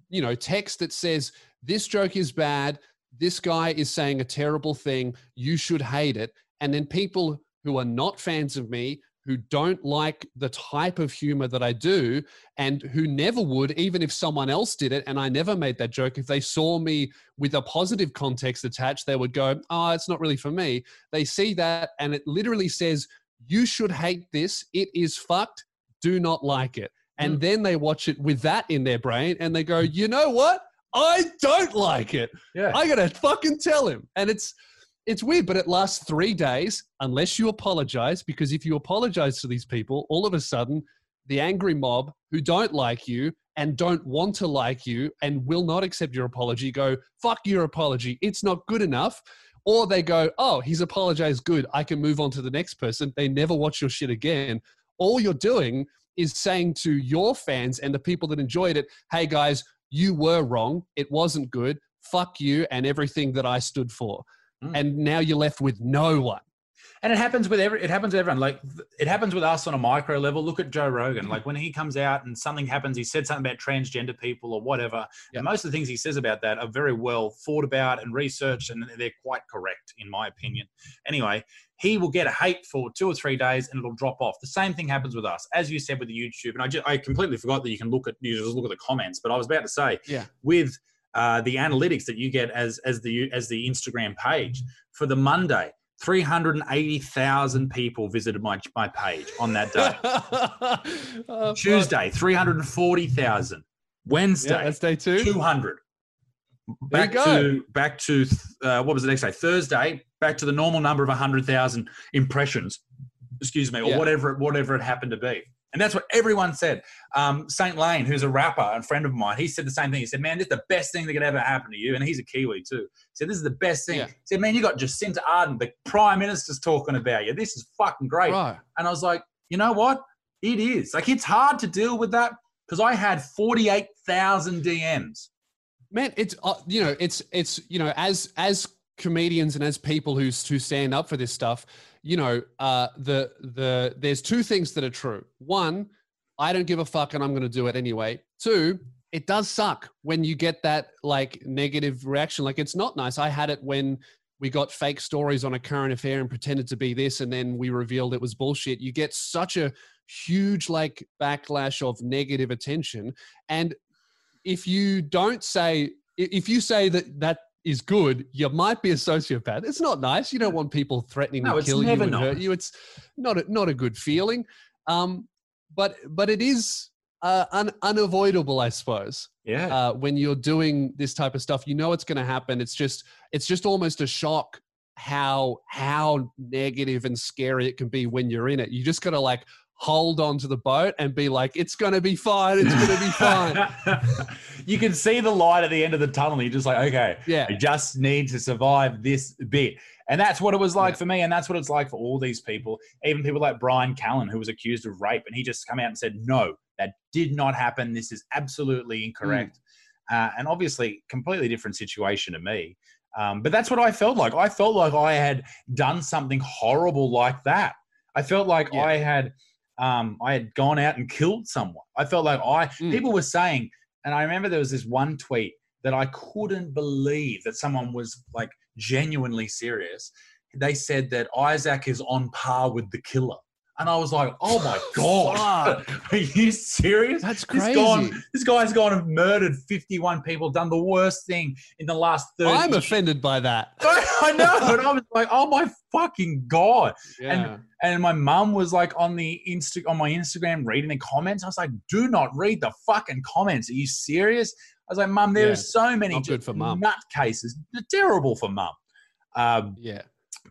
you know text that says this joke is bad. This guy is saying a terrible thing. You should hate it. And then people who are not fans of me who don't like the type of humor that I do and who never would even if someone else did it and I never made that joke if they saw me with a positive context attached they would go oh it's not really for me. They see that and it literally says you should hate this. It is fucked. Do not like it. And hmm. then they watch it with that in their brain and they go you know what I don't like it Yeah. I gotta fucking tell him. And it's it's weird, but it lasts three days unless you apologize. Because if you apologize to these people, all of a sudden, the angry mob who don't like you and don't want to like you and will not accept your apology go, fuck your apology. It's not good enough. Or they go, oh, he's apologized good. I can move on to the next person. They never watch your shit again. All you're doing is saying to your fans and the people that enjoyed it, hey guys, you were wrong. It wasn't good. Fuck you and everything that I stood for. Mm. And now you're left with no one. And it happens with every. It happens with everyone. Like it happens with us on a micro level. Look at Joe Rogan. Like when he comes out and something happens, he said something about transgender people or whatever. Yeah. And most of the things he says about that are very well thought about and researched, and they're quite correct in my opinion. Anyway, he will get a hate for two or three days, and it'll drop off. The same thing happens with us, as you said with the YouTube. And I just I completely forgot that you can look at you just look at the comments. But I was about to say, Yeah. with uh, the analytics that you get as as the as the Instagram page for the Monday. 380,000 people visited my, my page on that day. Oh. Tuesday, 340,000. Wednesday, Yeah, that's day two. 200. Back to back to uh, what was the next day? Thursday, back to the normal number of 100,000 impressions. Excuse me, or Yeah. whatever it, whatever it happened to be. And that's what everyone said. Um, Saint Lane, who's a rapper and friend of mine, he said the same thing. He said, "Man, this is the best thing that could ever happen to you." And he's a Kiwi too. He said, "This is the best thing." Yeah. He said, "Man, you got Jacinda Ardern, the Prime Minister's talking about you. This is fucking great." Right. And I was like, you know what? It is. Like, it's hard to deal with that because I had 48,000 DMs. man it's uh, you know it's it's you know as as comedians and as people who who stand up for this stuff you know uh the the there's two things that are true. One i don't give a fuck and i'm going to do it anyway. Two it does suck when you get that like negative reaction. Like it's not nice. I had it when we got fake stories on a current affair and pretended to be this and then we revealed it was bullshit. You get such a huge like backlash of negative attention. And if you don't say if you say that that is good, you might be a sociopath. It's not nice. You don't want people threatening No, to kill you and nice. hurt you. It's not a, not a good feeling. Um, but but it is uh, un, unavoidable, I suppose. Yeah. Uh, when you're doing this type of stuff, you know it's going to happen. It's just it's just almost a shock how how negative and scary it can be when you're in it. You just got to like hold on to the boat and be like, it's going to be fine. It's going to be fine. you can see the light at the end of the tunnel. You're just like, okay, Yeah. I just need to survive this bit. And that's what it was like Yeah. for me. And that's what it's like for all these people, even people like Brian Callen, who was accused of rape. And he just come out and said, no, that did not happen. This is absolutely incorrect. Uh, and obviously, completely different situation to me. Um, but that's what I felt like. I felt like I had done something horrible like that. I felt like Yeah. I had um, I had gone out and killed someone. I felt like I Mm. people were saying, and I remember there was this one tweet that I couldn't believe that someone was like genuinely serious. They said that Isaac is on par with the killer. And I was like, oh my God. Are you serious? That's This, crazy. gone, this guy's gone and murdered 51 people, done the worst thing in the last 30 I'm offended by that. I know. And I was like, oh my fucking God. Yeah. And my mum was like on the Insta on my Instagram reading the comments. I was like, do not read the fucking comments. Are you serious? I was like, Mum, there Yeah, are so many good for mum. nutcases. They're terrible for mum. Um, yeah.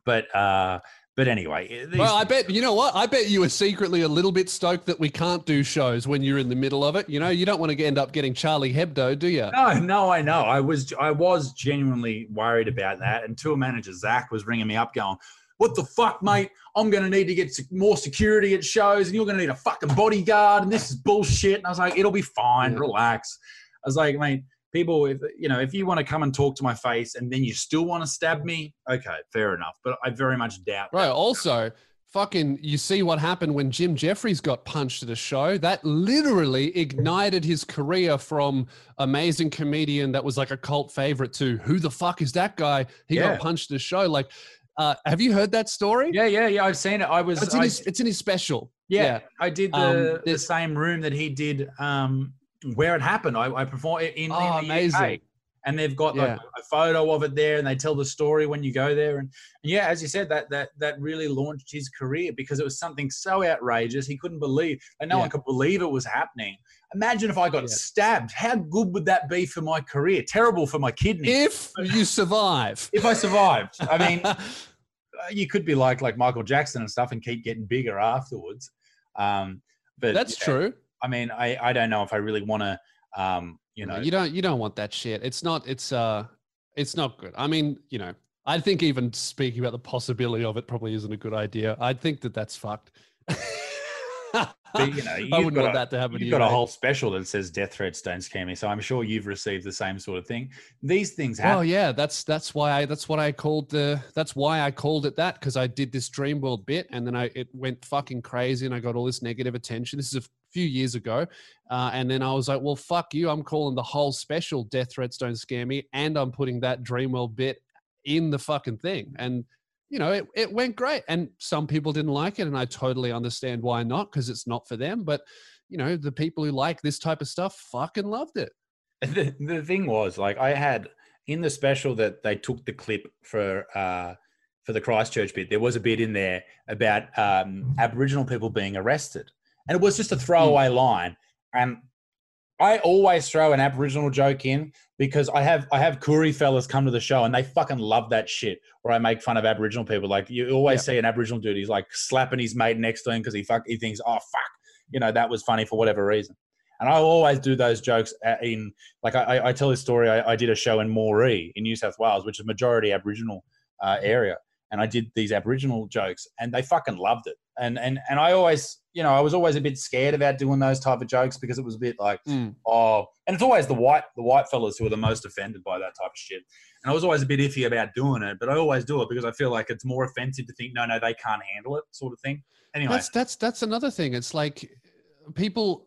but uh, but anyway, eh, these- Well, I bet you know what? I bet you were secretly a little bit stoked that we can't do shows when you're in the middle of it. You know, you don't want to end up getting Charlie Hebdo, do you? No, no, I know. I was I was genuinely worried about that. And tour manager Zach was ringing me up, going, "What the fuck, mate? I'm going to need to get more security at shows, and you're going to need a fucking bodyguard, and this is bullshit." And I was like, "It'll be fine. Yeah. Relax." I was like, "Mate, people, if you know, if you want to come and talk to my face, and then you still want to stab me, okay, fair enough. But I very much doubt." Right. Also, fucking, you see what happened when Jim Jefferies got punched at a show? That literally ignited his career from amazing comedian that was like a cult favorite to who the fuck is that guy? He Yeah. got punched at a show. Like, uh, have you heard that story? Yeah, yeah, yeah. I've seen it. I was. It's in, I- his, it's in his special. Yeah, I did the, Um, the same room that he did um, where it happened. I, I perform in, in Oh, the amazing. UK, and they've got like Yeah. a photo of it there, and they tell the story when you go there. And, and yeah, as you said, that that that really launched his career because it was something so outrageous he couldn't believe, and no Yeah. one could believe it was happening. Imagine if I got Yeah. stabbed. How good would that be for my career? Terrible for my kidney. If you survive. if I survived, I mean, uh, you could be like like Michael Jackson and stuff and keep getting bigger afterwards. Um, but That's yeah, true. I mean, I, I don't know if I really want to, um, you know, you don't you don't want that shit. It's not it's uh it's not good. I mean, you know, I think even speaking about the possibility of it probably isn't a good idea. I think that that's fucked. but, you know, I you've wouldn't got want a- that to happen You've you. got a mate. whole special that says death threats don't scare me. So I'm sure you've received the same sort of thing. These things happen. Well, yeah, that's that's why I that's what I called the that's why I called it that because I did this dream world bit and then I it went fucking crazy and I got all this negative attention. This is a few years ago, uh, and then I was like, well, fuck you. I'm calling the whole special "Death Threats Don't Scare Me" and I'm putting that dream world bit in the fucking thing and. You know, it, it went great. And some people didn't like it. And I totally understand why not, because it's not for them. But, you know, the people who like this type of stuff fucking loved it. the, the thing was like I had in the special that they took the clip for uh for the Christchurch bit, there was a bit in there about um Aboriginal people being arrested. And it was just a throwaway line. And I always throw an Aboriginal joke in because I have I have Koori fellas come to the show and they fucking love that shit where I make fun of Aboriginal people. Like you always Yeah. see an Aboriginal dude, he's like slapping his mate next to him because he fuck he thinks, oh fuck, you know, that was funny for whatever reason. And I always do those jokes uh, in like I, I- I tell this story. I, I did a show in Moree in New South Wales, which is majority Aboriginal uh, area, and I did these Aboriginal jokes, and they fucking loved it. And and and I always, you know, I was always a bit scared about doing those type of jokes because it was a bit like, Mm. oh, and it's always the white the white fellas who are the most offended by that type of shit. And I was always a bit iffy about doing it, but I always do it because I feel like it's more offensive to think, no, no, they can't handle it, sort of thing. Anyway, That's that's that's another thing. It's like people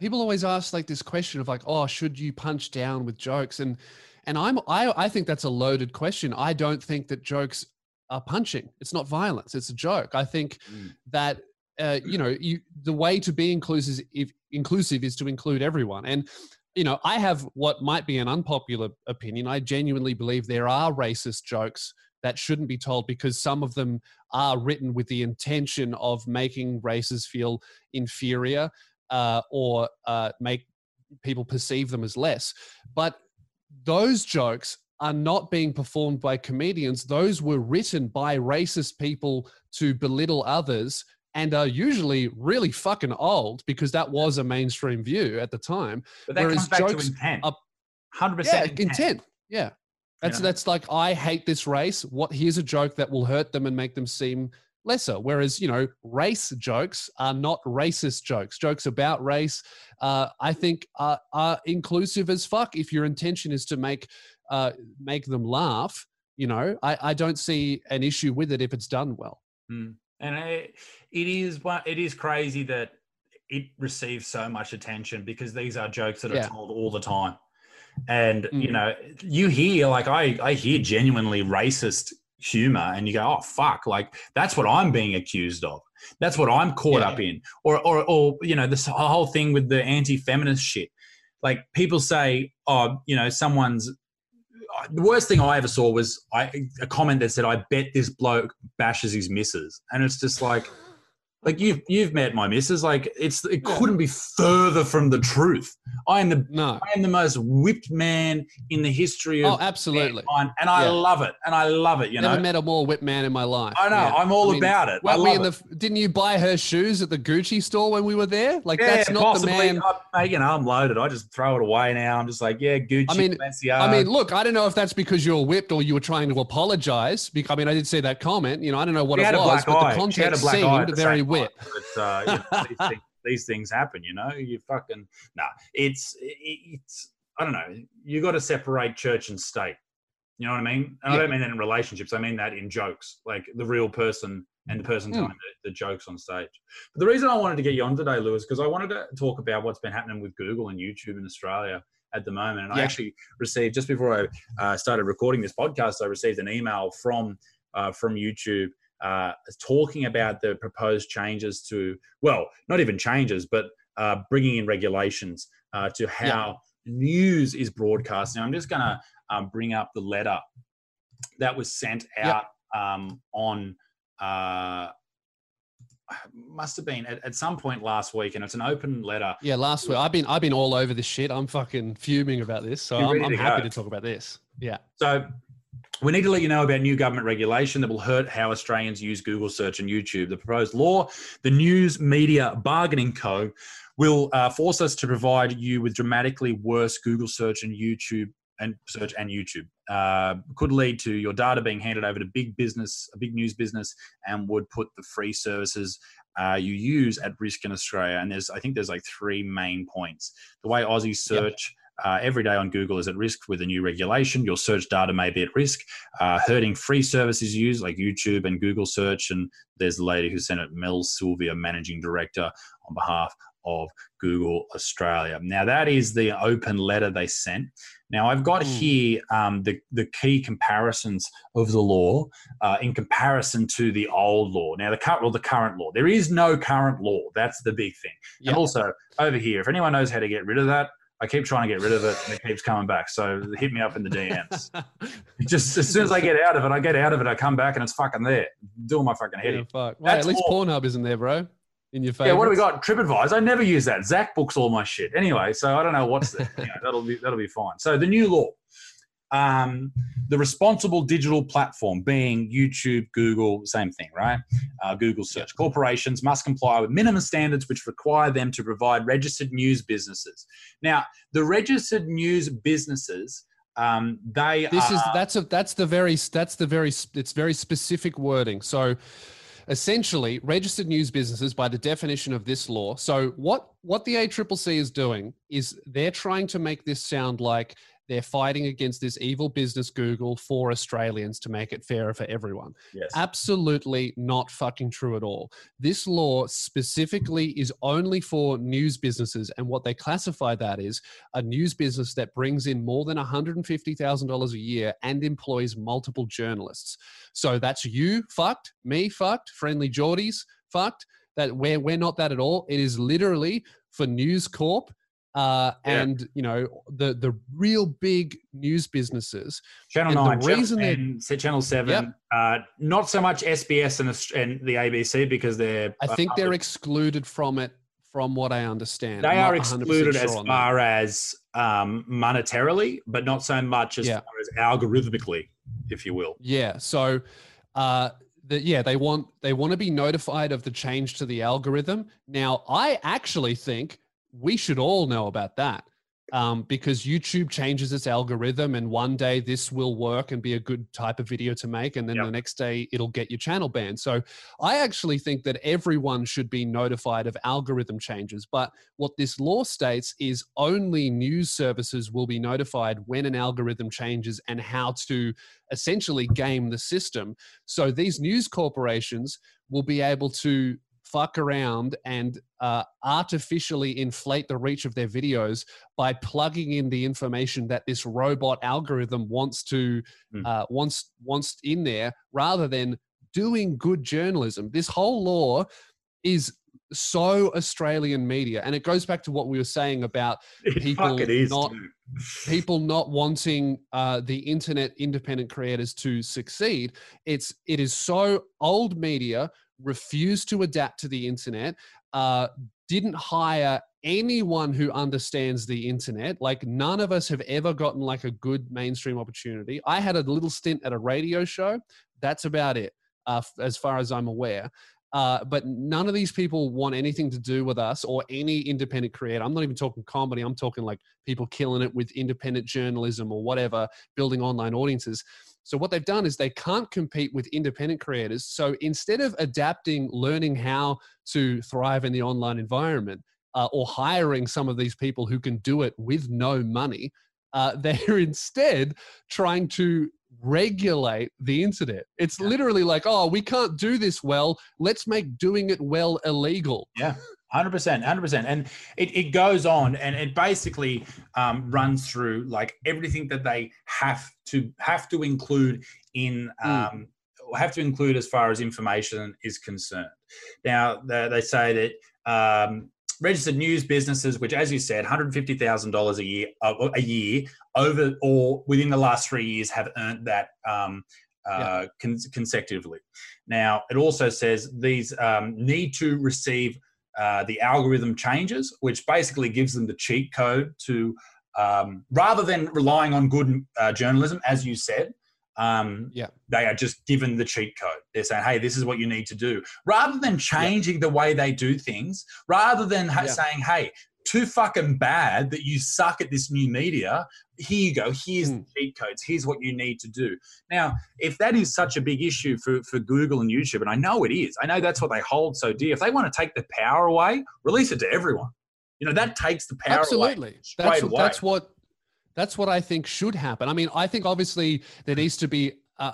people always ask like this question of like, oh, should you punch down with jokes? And and I'm I I think that's a loaded question. I don't think that jokes are punching. It's not violence. It's a joke. I think Mm. that uh, you know you the way to be inclusive if, inclusive is to include everyone. And you know, I have what might be an unpopular opinion. I genuinely believe there are racist jokes that shouldn't be told because some of them are written with the intention of making races feel inferior uh, or uh, make people perceive them as less. But those jokes are not being performed by comedians. Those were written by racist people to belittle others and are usually really fucking old because that was a mainstream view at the time. But that Whereas comes back jokes to intent. are- Hundred yeah, percent intent. Yeah. That's know? that's like I hate this race. What here's a joke that will hurt them and make them seem lesser. Whereas you know, race jokes are not racist jokes. Jokes about race, uh, I think, are, are inclusive as fuck. If your intention is to make uh, make them laugh, you know, I, I don't see an issue with it if it's done well. Mm. And it, it is it is crazy that it receives so much attention because these are jokes that are Yeah. told all the time. And you Mm. know, you hear like I I hear genuinely racist humor, and you go, oh fuck, like that's what I'm being accused of. That's what I'm caught Yeah. up in. Or or or you know, this whole thing with the anti-feminist shit. Like people say, oh, you know, someone's the worst thing I ever saw was I, a comment that said, "I bet this bloke bashes his missus," and it's just like, like you've you've met my missus. Like it's it couldn't be further from the truth. I am the No. I am the most whipped man in the history of Oh, absolutely. mankind, and I Yeah. love it, and I love it. You Never know, met a more whipped man in my life. I know Yeah. I'm all I mean, about it. Weren't we in it. the? Didn't you buy her shoes at the Gucci store when we were there? Like yeah, that's not possibly. the man. I, you know, I'm loaded. I just throw it away now. I'm just like, yeah, Gucci, I mean- Balenciaga. I mean, look, I don't know if that's because you were whipped or you were trying to apologize. Because I mean, I did see that comment. You know, I don't know what She it had a was, black but eye. the context black eye at seemed very. Whip. But uh, you know, these, things, these things happen. You know, you fucking nah. It's it's I don't know. You got to separate church and state. You know what I mean? And I don't mean that in relationships. I mean that in jokes, like the real person and the person Hmm. telling the, the jokes on stage. But the reason I wanted to get you on today, Lewis, because I wanted to talk about what's been happening with Google and YouTube in Australia at the moment. And I actually received just before I uh, started recording this podcast, I received an email from uh, from YouTube uh, talking about the proposed changes to, well, not even changes, but uh, bringing in regulations uh, to how news is broadcast. Now, I'm just going to um, bring up the letter that was sent out um, on. Uh, must have been at, at some point last week, and it's an open letter. Yeah, last week I've been I've been all over this shit. I'm fucking fuming about this, so You're I'm, I'm to happy go. to talk about this. Yeah, So we need to let you know about new government regulation that will hurt how Australians use Google search and YouTube. The proposed law, the News Media Bargaining Code, will uh, force us to provide you with dramatically worse Google search and YouTube and search and YouTube. Uh, could lead to your data being handed over to big business, a big news business, and would put the free services uh, you use at risk in Australia. And there's, I think, there's like three main points. The way Aussie search uh, every day on Google is at risk with a new regulation. Your search data may be at risk, uh, hurting free services used like YouTube and Google search. And there's the lady who sent it, Mel Silva, managing director on behalf of Google Australia. Now, that is the open letter they sent. Now, I've got Mm. here um, the, the key comparisons of the law uh, in comparison to the old law. Now, the current, well, the current law. There is no current law. That's the big thing. Yeah. And also, over here, if anyone knows how to get rid of that, I keep trying to get rid of it and it keeps coming back. So hit me up in the DMs. Just as soon as I get out of it, I get out of it, I come back and it's fucking there. Doing my fucking head yeah in. fuck. Wait, at least more- Pornhub isn't there, bro. In your face. Yeah, what do we got? TripAdvisor. I never use that. Zach books all my shit. Anyway, so I don't know what's there. You know, that'll be that'll be fine. So the new law. Um, the responsible digital platform being YouTube, Google, same thing, right? Uh, Google search. Corporations must comply with minimum standards which require them to provide registered news businesses. Now, the registered news businesses, um, they This is that's a that's the very that's the very it's very specific wording. So essentially registered news businesses by the definition of this law. So what what the ACCC is doing is they're trying to make this sound like they're fighting against this evil business Google for Australians to make it fairer for everyone. yes. Absolutely not fucking true at all. This law specifically is only for news businesses, and what they classify that is a news business that brings in more than $150,000 a year and employs multiple journalists. So that's you fucked, me fucked, Friendlyjordies fucked. That we're we're not that at all. It is literally for News Corp uh, Yeah. and you know the the real big news businesses. Channel And the Nine, Channel, they- 10, so Channel Seven, Yep. uh, not so much SBS and, Aust- and the ABC because they're. I think uh, they're excluded from it, from what I understand. They I'm are excluded sure as far as um, monetarily, but not so much as Yeah. far as algorithmically, if you will. Yeah. So, uh, the, yeah, they want they want to be notified of the change to the algorithm. Now, I actually think we should all know about that um, because YouTube changes its algorithm, and one day this will work and be a good type of video to make, and then Yep. the next day it'll get your channel banned. So, I actually think that everyone should be notified of algorithm changes. But what this law states is only news services will be notified when an algorithm changes and how to essentially game the system. So these news corporations will be able to fuck around and uh, artificially inflate the reach of their videos by plugging in the information that this robot algorithm wants to Hmm. uh, wants wants in there rather than doing good journalism this whole law is so australian media and it goes back to what we were saying about It People is. not- people not wanting uh, the internet independent creators to succeed it's it is so old media refused to adapt to the internet uh, didn't hire anyone who understands the internet like none of us have ever gotten like a good mainstream opportunity i had a little stint at a radio show that's about it uh, as far as i'm aware uh, but none of these people want anything to do with us or any independent creator. I'm not even talking comedy. I'm talking like people killing it with independent journalism or whatever, building online audiences. So what they've done is they can't compete with independent creators. So instead of adapting, learning how to thrive in the online environment, uh, or hiring some of these people who can do it with no money, uh, they're instead trying to regulate the internet. It's literally like, oh, we can't do this well. Let's make doing it well illegal. Yeah, hundred percent, hundred percent, and it, it goes on, and it basically um, runs through like everything that they have to have to include in um, have to include as far as information is concerned. Now they, they say that. Um, Registered news businesses, which, as you said, one hundred fifty thousand dollars a year, uh, a year over or within the last three years, have earned that um, uh, con- consecutively. Now, it also says these um, need to receive uh, the algorithm changes, which basically gives them the cheat code to, um, rather than relying on good uh, journalism, as you said, um, Yeah. they are just given the cheat code. They're saying, hey, this is what you need to do. Rather than changing the way they do things, rather than ha- Yeah. saying, hey, too fucking bad that you suck at this new media. Here you go. Here's Hmm. the cheat codes. Here's what you need to do. Now, if that is such a big issue for, for Google and YouTube, and I know it is, I know that's what they hold so dear. If they want to take the power away, release it to everyone. You know, that takes the power away. Absolutely. That's, away. that's what that's what I think should happen. I mean, I think obviously there needs to be uh,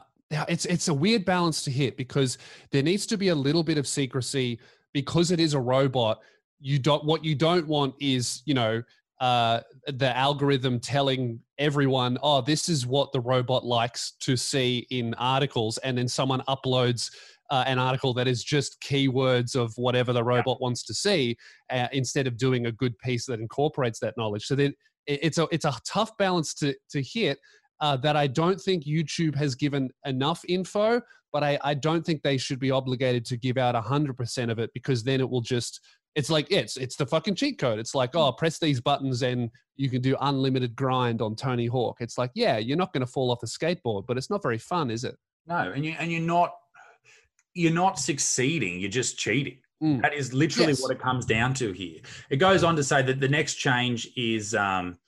it's it's a weird balance to hit because there needs to be a little bit of secrecy because it is a robot. You don't what you don't want is you know uh, the algorithm telling everyone, oh, this is what the robot likes to see in articles, and then someone uploads. Uh, an article that is just keywords of whatever the robot wants to see, uh, instead of doing a good piece that incorporates that knowledge. So then it's a it's a tough balance to to hit uh, that I don't think YouTube has given enough info, but I, I don't think they should be obligated to give out a hundred percent of it because then it will just it's like it's it's the fucking cheat code. It's like oh press these buttons and you can do unlimited grind on Tony Hawk. It's like yeah you're not going to fall off the skateboard, but it's not very fun, is it? No, and you and you're not you're not succeeding. You're just cheating. Mm. That is literally Yes. what it comes down to here. It goes on to say that the next change is um,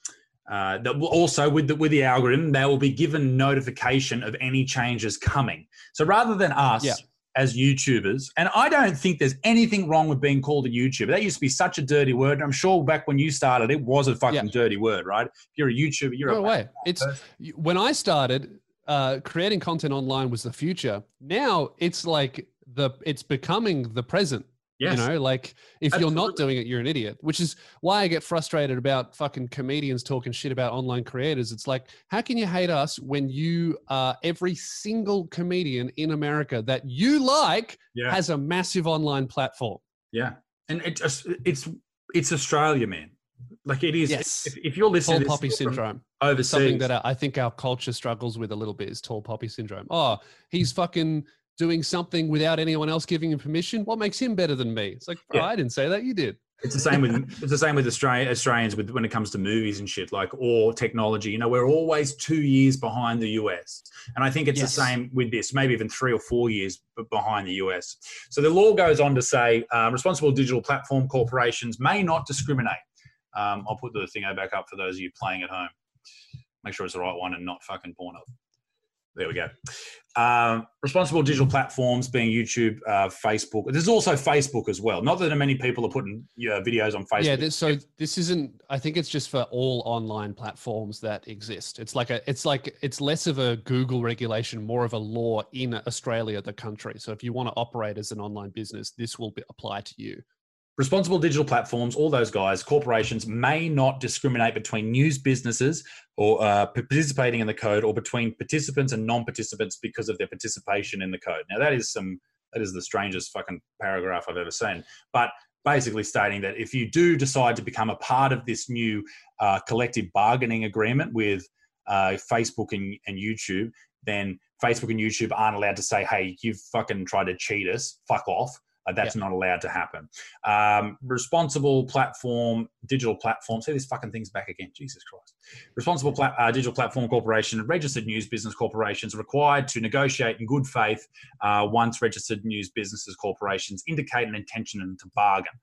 uh, that will also with the with the algorithm, they will be given notification of any changes coming. So rather than us. Yeah. As YouTubers, and I don't think there's anything wrong with being called a YouTuber. That used to be such a dirty word. And I'm sure back when you started, it was a fucking dirty word, right? If you're a YouTuber, you're no a way. It's when I started uh, creating content online was the future. Now it's like the it's becoming the present. Yes. You know, like if you're not doing it, you're an idiot. Which is why I get frustrated about fucking comedians talking shit about online creators. It's like, how can you hate us when you uh, every single comedian in America that you like yeah. has a massive online platform? Yeah, and it just it's it's Australia, man. Like it is. Yes. If, if you're listening, Tall to poppy syndrome. overseas, Something that I I think our culture struggles with a little bit is tall poppy syndrome. Oh, he's fucking doing something without anyone else giving him permission. What makes him better than me? It's like, Yeah. I didn't say that. You did. It's the same with it's the same with Australian Australians with when it comes to movies and shit like or technology. You know, we're always two years behind the US, and I think it's Yes. the same with this. Maybe even three or four years behind the US. So the law goes on to say uh, responsible digital platform corporations may not discriminate. Um, I'll put the thing back up for those of you playing at home. Make sure it's the right one and not fucking Pornhub. There we go. Um, responsible digital platforms being YouTube, uh, Facebook. There's also Facebook as well. Not that many people are putting uh, videos on Facebook. Yeah. This, so this isn't. I think it's just for all online platforms that exist. It's like a. It's like it's less of a Google regulation, more of a law in Australia, the country. So if you want to operate as an online business, this will be, apply to you. Responsible digital platforms, all those guys, corporations may not discriminate between news businesses or uh, participating in the code or between participants and non-participants because of their participation in the code. Now that is some that is the strangest fucking paragraph I've ever seen. But basically stating that if you do decide to become a part of this new uh, collective bargaining agreement with uh, Facebook and, and YouTube, then Facebook and YouTube aren't allowed to say, "Hey, you've fucking tried to cheat us. Fuck off." Uh, that's not allowed to happen. Um, responsible platform, digital platform. See, this fucking thing's back again. Jesus Christ. Responsible pla- uh, digital platform corporation registered news business corporations required to negotiate in good faith uh, once registered news businesses corporations indicate an intention to bargain.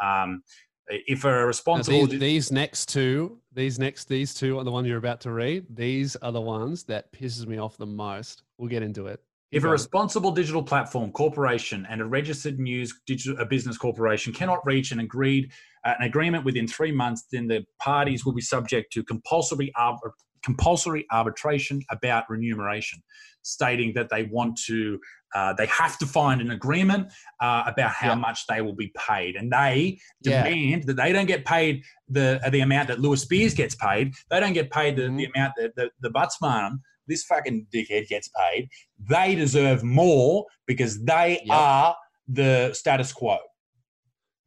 Um, if a responsible these, these next two, these next these two are the one you're about to read. These are the ones that pisses me off the most. We'll get into it. If a responsible digital platform corporation and a registered news digital a business corporation cannot reach an agreed uh, an agreement within three months, then the parties will be subject to compulsory arbit- compulsory arbitration about remuneration, stating that they want to uh, they have to find an agreement uh, about how Yeah. much they will be paid, and they Yeah. demand that they don't get paid the the amount that Lewis Spears gets paid. They don't get paid the, Mm-hmm. the amount that the, the Butsman, this fucking dickhead, gets paid. They deserve more because they Yep. are the status quo.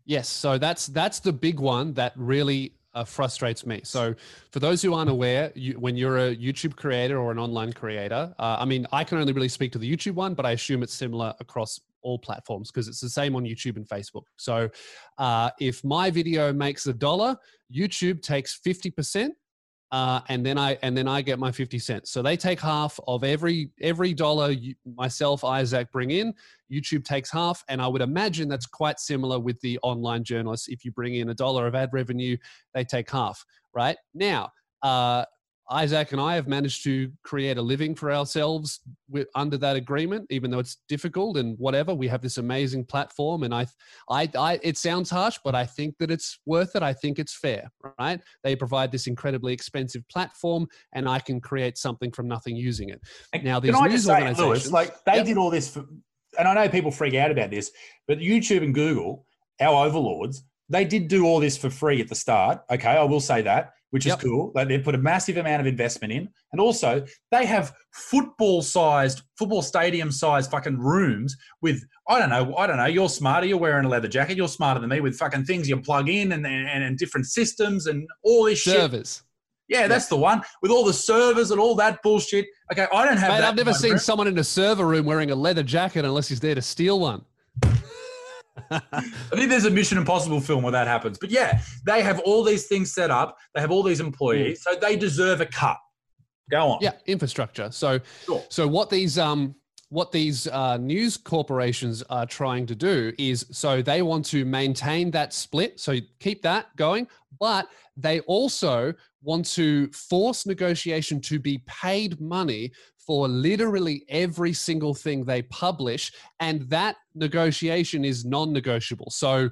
Yes, so that's that's the big one that really uh, frustrates me. So, for those who aren't aware, you, when you're a YouTube creator or an online creator, uh, I mean, I can only really speak to the YouTube one, but I assume it's similar across all platforms because it's the same on YouTube and Facebook. So, uh, if my video makes a dollar, YouTube takes fifty percent. Uh, and then I and then I get my fifty cents. So they take half of every every dollar you, myself Isaac bring in. YouTube takes half, and I would imagine that's quite similar with the online journalists. If you bring in a dollar of ad revenue, they take half. Right now, uh, Isaac and I have managed to create a living for ourselves with, under that agreement, even though it's difficult and whatever. We have this amazing platform, and I, I, I, it sounds harsh, but I think that it's worth it. I think it's fair, right? They provide this incredibly expensive platform, and I can create something from nothing using it. Now, these news say, organizations, Lewis, like they Yep. did all this, for, and I know people freak out about this, but YouTube and Google, our overlords, they did do all this for free at the start. Okay, I will say that, which Yep. is cool. Like they put a massive amount of investment in, and also they have football-sized, football stadium-sized fucking rooms with I don't know, I don't know. You're smarter. You're wearing a leather jacket. You're smarter than me with fucking things you plug in and and, and different systems and all this shit. servers. Yeah, that's the one with all the servers and all that bullshit. Okay, I don't have Mate, that. I've never seen room. someone in a server room wearing a leather jacket unless he's there to steal one. I think there's a Mission Impossible film where that happens. But yeah, they have all these things set up. They have all these employees, so they deserve a cut. Go on. Yeah, infrastructure. So, Sure. so what these um what these uh, news corporations are trying to do is so they want to maintain that split, so keep that going, but they also want to force negotiation to be paid money for literally every single thing they publish, and that negotiation is non-negotiable. So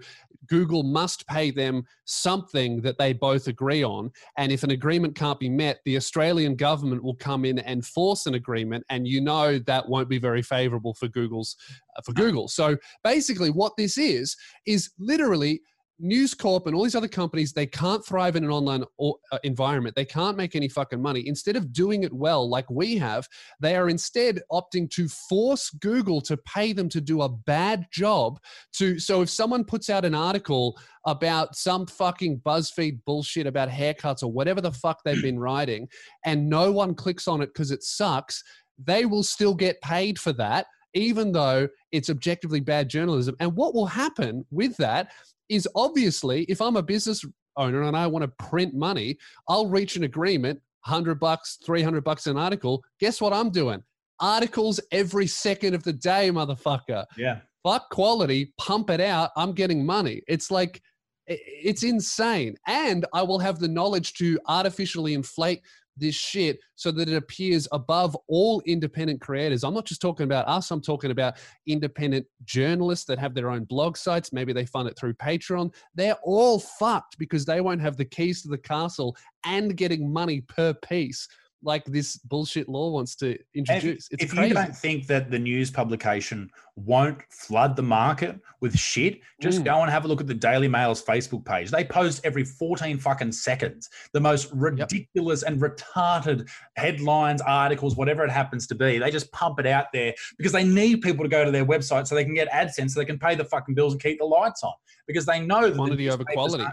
Google must pay them something that they both agree on. And if an agreement can't be met, the Australian government will come in and force an agreement. And you know that won't be very favorable for Google's uh, for Google. So basically, what this is is literally News Corp and all these other companies, they can't thrive in an online uh, environment. They can't make any fucking money. Instead of doing it well, like we have, they are instead opting to force Google to pay them to do a bad job. To so if someone puts out an article about some fucking BuzzFeed bullshit about haircuts or whatever the fuck they've been writing, and no one clicks on it because it sucks, they will still get paid for that even though it's objectively bad journalism. And what will happen with that is obviously if I'm a business owner and I want to print money, I'll reach an agreement, 100 bucks, 300 bucks an article. Guess what I'm doing? Articles every second of the day, motherfucker. Yeah. Fuck quality, pump it out. I'm getting money. It's like, it's insane. And I will have the knowledge to artificially inflate this shit so that it appears above all independent creators. I'm not just talking about us, I'm talking about independent journalists that have their own blog sites. Maybe they fund it through Patreon. They're all fucked because they won't have the keys to the castle and getting money per piece like this bullshit law wants to introduce. If, it's if you don't think that the news publication won't flood the market with shit, just Mm. go and have a look at the Daily Mail's Facebook page. They post every 14 fucking seconds the most ridiculous and retarded headlines, articles, whatever it happens to be. They just pump it out there because they need people to go to their website so they can get AdSense so they can pay the fucking bills and keep the lights on because they know that the Quantity over newspapers quality.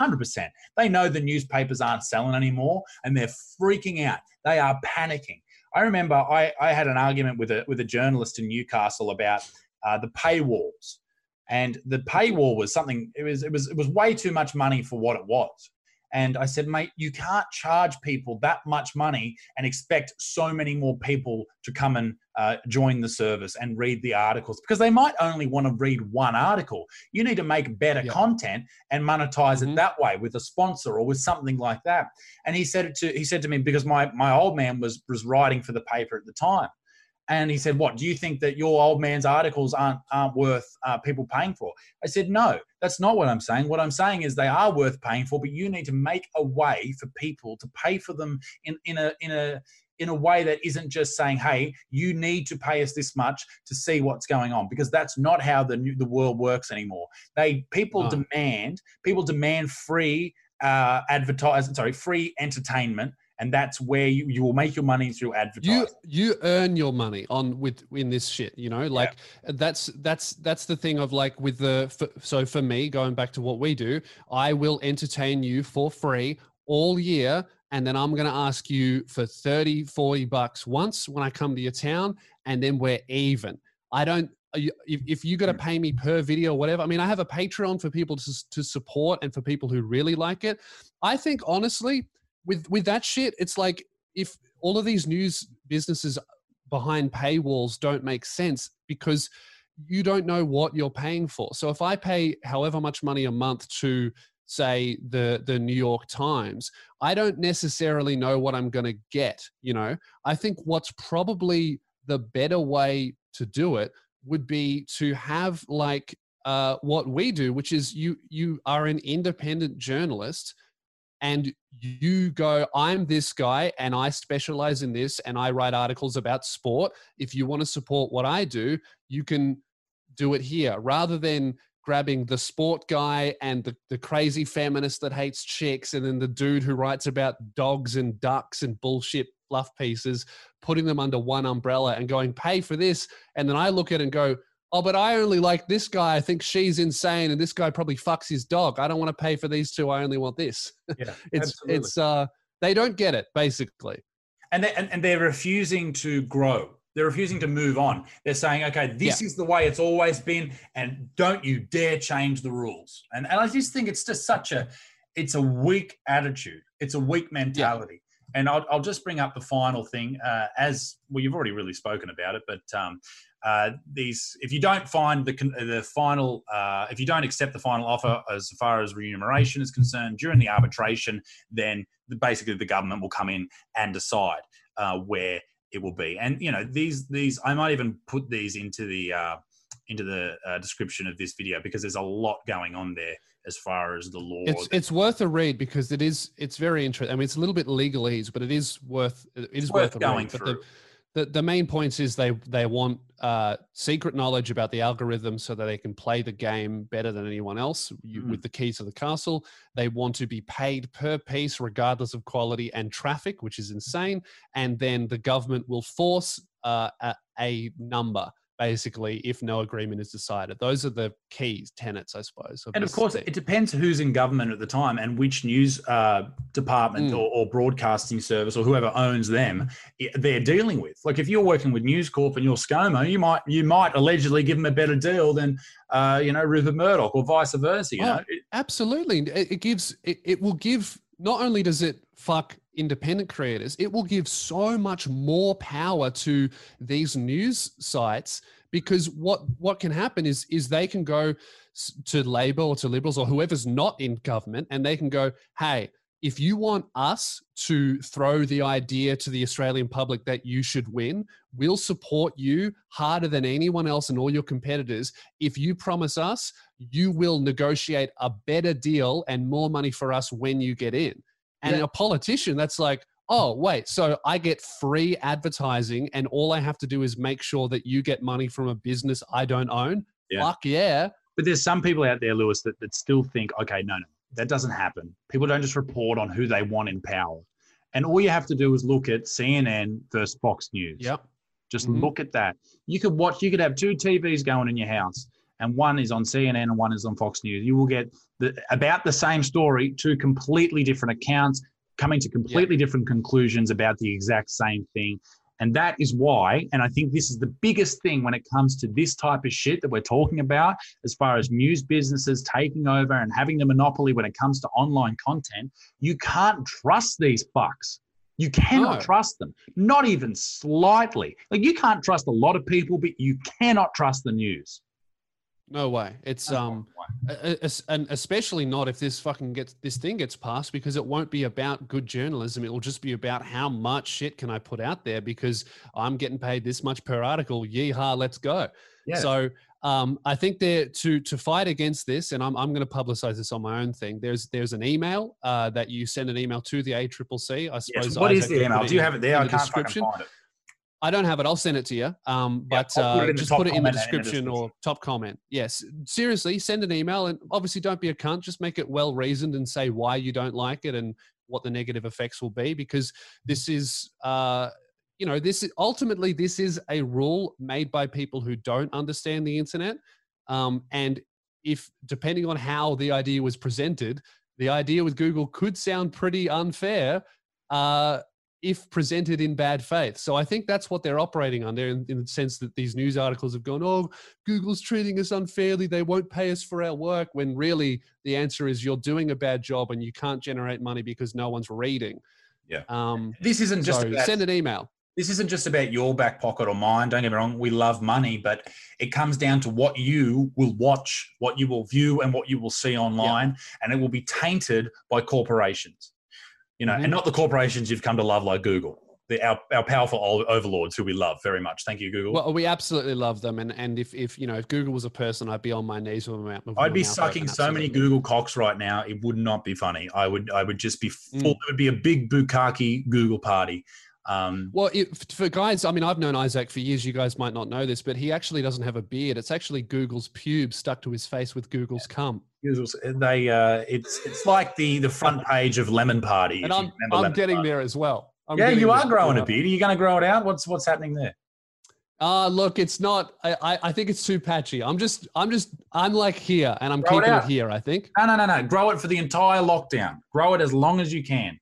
Aren't- 100%. They know the newspapers aren't selling anymore and they're freaking out. They are panicking. I remember I, I had an argument with a, with a journalist in Newcastle about uh, the paywalls. And the paywall was something, it was, it, was, it was way too much money for what it was. And I said, mate, you can't charge people that much money and expect so many more people to come and uh, join the service and read the articles because they might only want to read one article. You need to make better Yeah. content and monetize Mhm. it that way with a sponsor or with something like that. And he said it to he said to me because my my old man was was writing for the paper at the time. And he said, "What do you think that your old man's articles aren't aren't worth uh, people paying for?" I said, "No, that's not what I'm saying. What I'm saying is they are worth paying for, but you need to make a way for people to pay for them in in a in a in a way that isn't just saying, "Hey, you need to pay us this much to see what's going on," because that's not how the new, the world works anymore. They people No. demand people demand free uh, advertising, sorry, free entertainment, and that's where you, you will make your money through advertising. you you earn your money on with in this shit you know? Like that's that's that's the thing of like with the so for me going back to what we do i will entertain you for free all year and then i'm going to ask you for 30 40 bucks once when i come to your town and then we're even. I don't if, if you got to pay me per video or whatever i mean i have a patreon for people to, to support and for people who really like it. I think honestly with with that shit it's like if all of these news businesses behind paywalls don't make sense because you don't know what you're paying for. So if I pay however much money a month to say the the New York Times, I don't necessarily know what I'm going to get, you know. I think what's probably the better way to do it would be to have like uh, what we do, which is you you are an independent journalist and you go, I'm this guy and I specialize in this and I write articles about sport. If you want to support what I do, you can do it here rather than grabbing the sport guy and the, the crazy feminist that hates chicks and then the dude who writes about dogs and ducks and bullshit fluff pieces, putting them under one umbrella and going, pay for this. And then I look at it and go, oh, but I only like this guy. I think she's insane, and this guy probably fucks his dog. I don't want to pay for these two. I only want this. Yeah, it's absolutely. it's uh they don't get it basically. and, they, and, and they're refusing to grow. They're refusing to move on. They're saying, okay, this is the way it's always been, and don't you dare change the rules. And, and I just think it's just such a, it's a weak attitude. It's a weak mentality. And I'll, I'll just bring up the final thing uh, as well. You've already really spoken about it, but um, uh, these, if you don't find the the final, uh, if you don't accept the final offer as far as remuneration is concerned during the arbitration, then the, basically the government will come in and decide uh, where it will be. And you know, these these I might even put these into the uh, into the uh, description of this video because there's a lot going on there as far as the law. It's it's worth a read because it is it's very interesting. I mean, it's a little bit legalese, but it is worth it is worth worth, a going read. But through. The, the, main points is they they want uh, secret knowledge about the algorithm so that they can play the game better than anyone else you, Mhm. with the keys of the castle. They want to be paid per piece, regardless of quality and traffic, which is insane. And then the government will force uh, a, a number basically if no agreement is decided. Those are the keys, tenets, I suppose. And of course, thing. it depends who's in government at the time and which news uh, department Mm. or, or broadcasting service or whoever owns them they're dealing with. Like if you're working with News Corp and you're ScoMo, you might you might allegedly give them a better deal than uh, you know Rupert Murdoch or vice versa. You Oh, know, Absolutely. It, it gives it, it will give not only does it fuck independent creators, it will give so much more power to these news sites because what what can happen is is they can go to Labor or to Liberals or whoever's not in government and they can go, hey, if you want us to throw the idea to the Australian public that you should win, we'll support you harder than anyone else and all your competitors if you promise us you will negotiate a better deal and more money for us when you get in. And Yeah. a politician that's like, oh, wait, so I get free advertising and all I have to do is make sure that you get money from a business I don't own. Yeah. Fuck yeah. but there's some people out there, Lewis, that, that still think, okay, no, no, that doesn't happen. People don't just report on who they want in power. And all you have to do is look at CNN versus Fox News. Yep. Just Mhm. look at that. You could watch, you could have two TVs going in your house, and one is on CNN and one is on Fox News. You will get the, about the same story, two completely different accounts coming to completely different conclusions about the exact same thing. And that is why, and I think this is the biggest thing when it comes to this type of shit that we're talking about, as far as news businesses taking over and having the monopoly when it comes to online content, you can't trust these fucks. You cannot No. trust them, not even slightly. Like you can't trust a lot of people, but you cannot trust the news. No way. It's um, a- a- and especially not if this fucking gets this thing gets passed because it won't be about good journalism. It will just be about how much shit can I put out there because I'm getting paid this much per article. Yeehaw, let's go. Yeah. So um, I think there to to fight against this, and I'm I'm going to publicize this on my own thing. There's there's an email uh, that you send an email to the ACCC. I suppose. Yes. What is the email? Do you have it there? in I the can't description. find it. I don't have it. I'll send it to you. Um, Yeah, but put uh, just put it in the comment and in the description or top comment. Yes, seriously, send an email and obviously don't be a cunt. Just make it well reasoned and say why you don't like it and what the negative effects will be because this is, uh, you know, this is, ultimately this is a rule made by people who don't understand the internet. Um, and if depending on how the idea was presented, the idea with Google could sound pretty unfair. Uh, if presented in bad faith. So I think that's what they're operating under in, in the sense that these news articles have gone, oh, Google's treating us unfairly. They won't pay us for our work. When really the answer is you're doing a bad job and you can't generate money because no one's reading. Yeah. Um, This isn't just so about send an email. this isn't just about your back pocket or mine. Don't get me wrong, we love money, but it comes down to what you will watch, what you will view, and what you will see online, and it will be tainted by corporations. You know, Mhm. and not the corporations you've come to love like Google, the, our, our powerful overlords who we love very much. Thank you, Google. Well, we absolutely love them. And, and if, if, you know, if Google was a person, I'd be on my knees with them. I'd be sucking so many. Google cocks right now. It would not be funny. I would, I would just be full. Mm. It would be a big bukkake Google party. Um, Well, it, for guys, I mean, I've known Isaac for years. You guys might not know this, but he actually doesn't have a beard. It's actually Google's pubes stuck to his face with Google's cum. They, uh, it's, it's like the the front page of Lemon Party. And I'm, I'm getting Party. there as well. I'm yeah, you are growing a beard. Are you going to grow it out? What's what's happening there? Uh look, it's not. I, I think it's too patchy. I'm just. I'm just. I'm like here, and I'm Grow keeping it, out. here. I think. No, no, no, no. Grow it for the entire lockdown. Grow it as long as you can.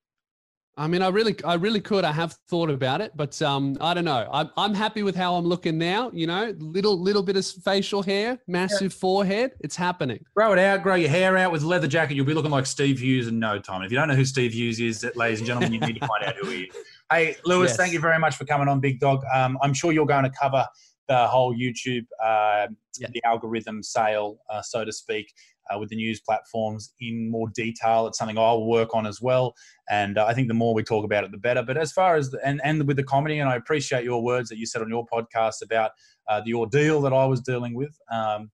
I mean, I really, I really could. I have thought about it, but um, I don't know. I'm, I'm happy with how I'm looking now. You know, little, little bit of facial hair, massive forehead. It's happening. Grow it out. Grow your hair out with a leather jacket. You'll be looking like Steve Hughes in no time. If you don't know who Steve Hughes is, ladies and gentlemen, you need to find out who he is. Hey, Lewis, Yes. thank you very much for coming on, Big Dog. Um, I'm sure you're going to cover the whole YouTube, uh, Yeah. the algorithm sale, uh, so to speak, uh, with the news platforms in more detail. It's something I'll work on as well. And uh, I think the more we talk about it, the better. But as far as the, and and with the comedy, and I appreciate your words that you said on your podcast about uh, the ordeal that I was dealing with. Um,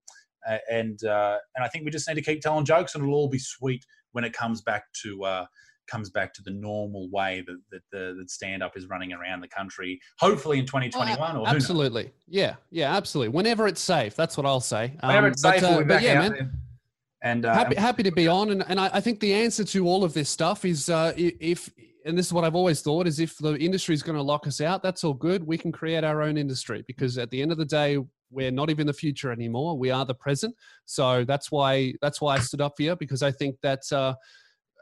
and uh, and I think we just need to keep telling jokes, and it'll all be sweet when it comes back to uh, comes back to the normal way that that, the, that stand up is running around the country. Hopefully in 2021 or absolutely, yeah, yeah, absolutely. Whenever it's safe, that's what I'll say. Whenever Um, it's but, safe, uh, we'll be but back yeah, out man. there. And uh, happy, happy to be on. And, and I, I think the answer to all of this stuff is uh, if and this is what i've always thought is if the industry is going to lock us out that's all good. We can create our own industry because at the end of the day we're not even the future anymore. We are the present. So that's why that's why i stood up here because i think that uh,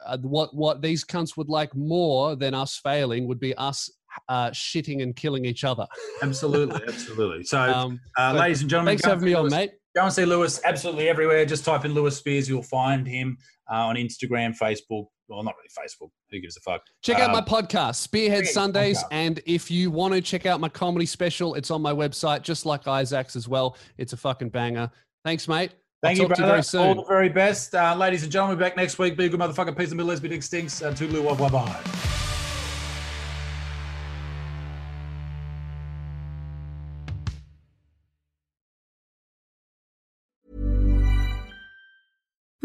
uh, what what these cunts would like more than us failing would be us uh, shitting and killing each other. Absolutely, absolutely. So, um, uh, ladies and gentlemen, thanks for having me on mate Go and see Lewis absolutely everywhere. Just type in Lewis Spears, you'll find him uh, on Instagram, Facebook. Well, not really Facebook. Who gives a fuck? Check out my Um, podcast, Spearhead Spearhead Sundays. podcast. And if you want to check out my comedy special, it's on my website, just like Isaac's as well. It's a fucking banger. Thanks, mate. Thank I'll you, talk to brother. you very All the very best. Uh, ladies and gentlemen, back next week. Be a good motherfucker. Peace and be lesbian stinks. Uh, toodaloo, bye bye.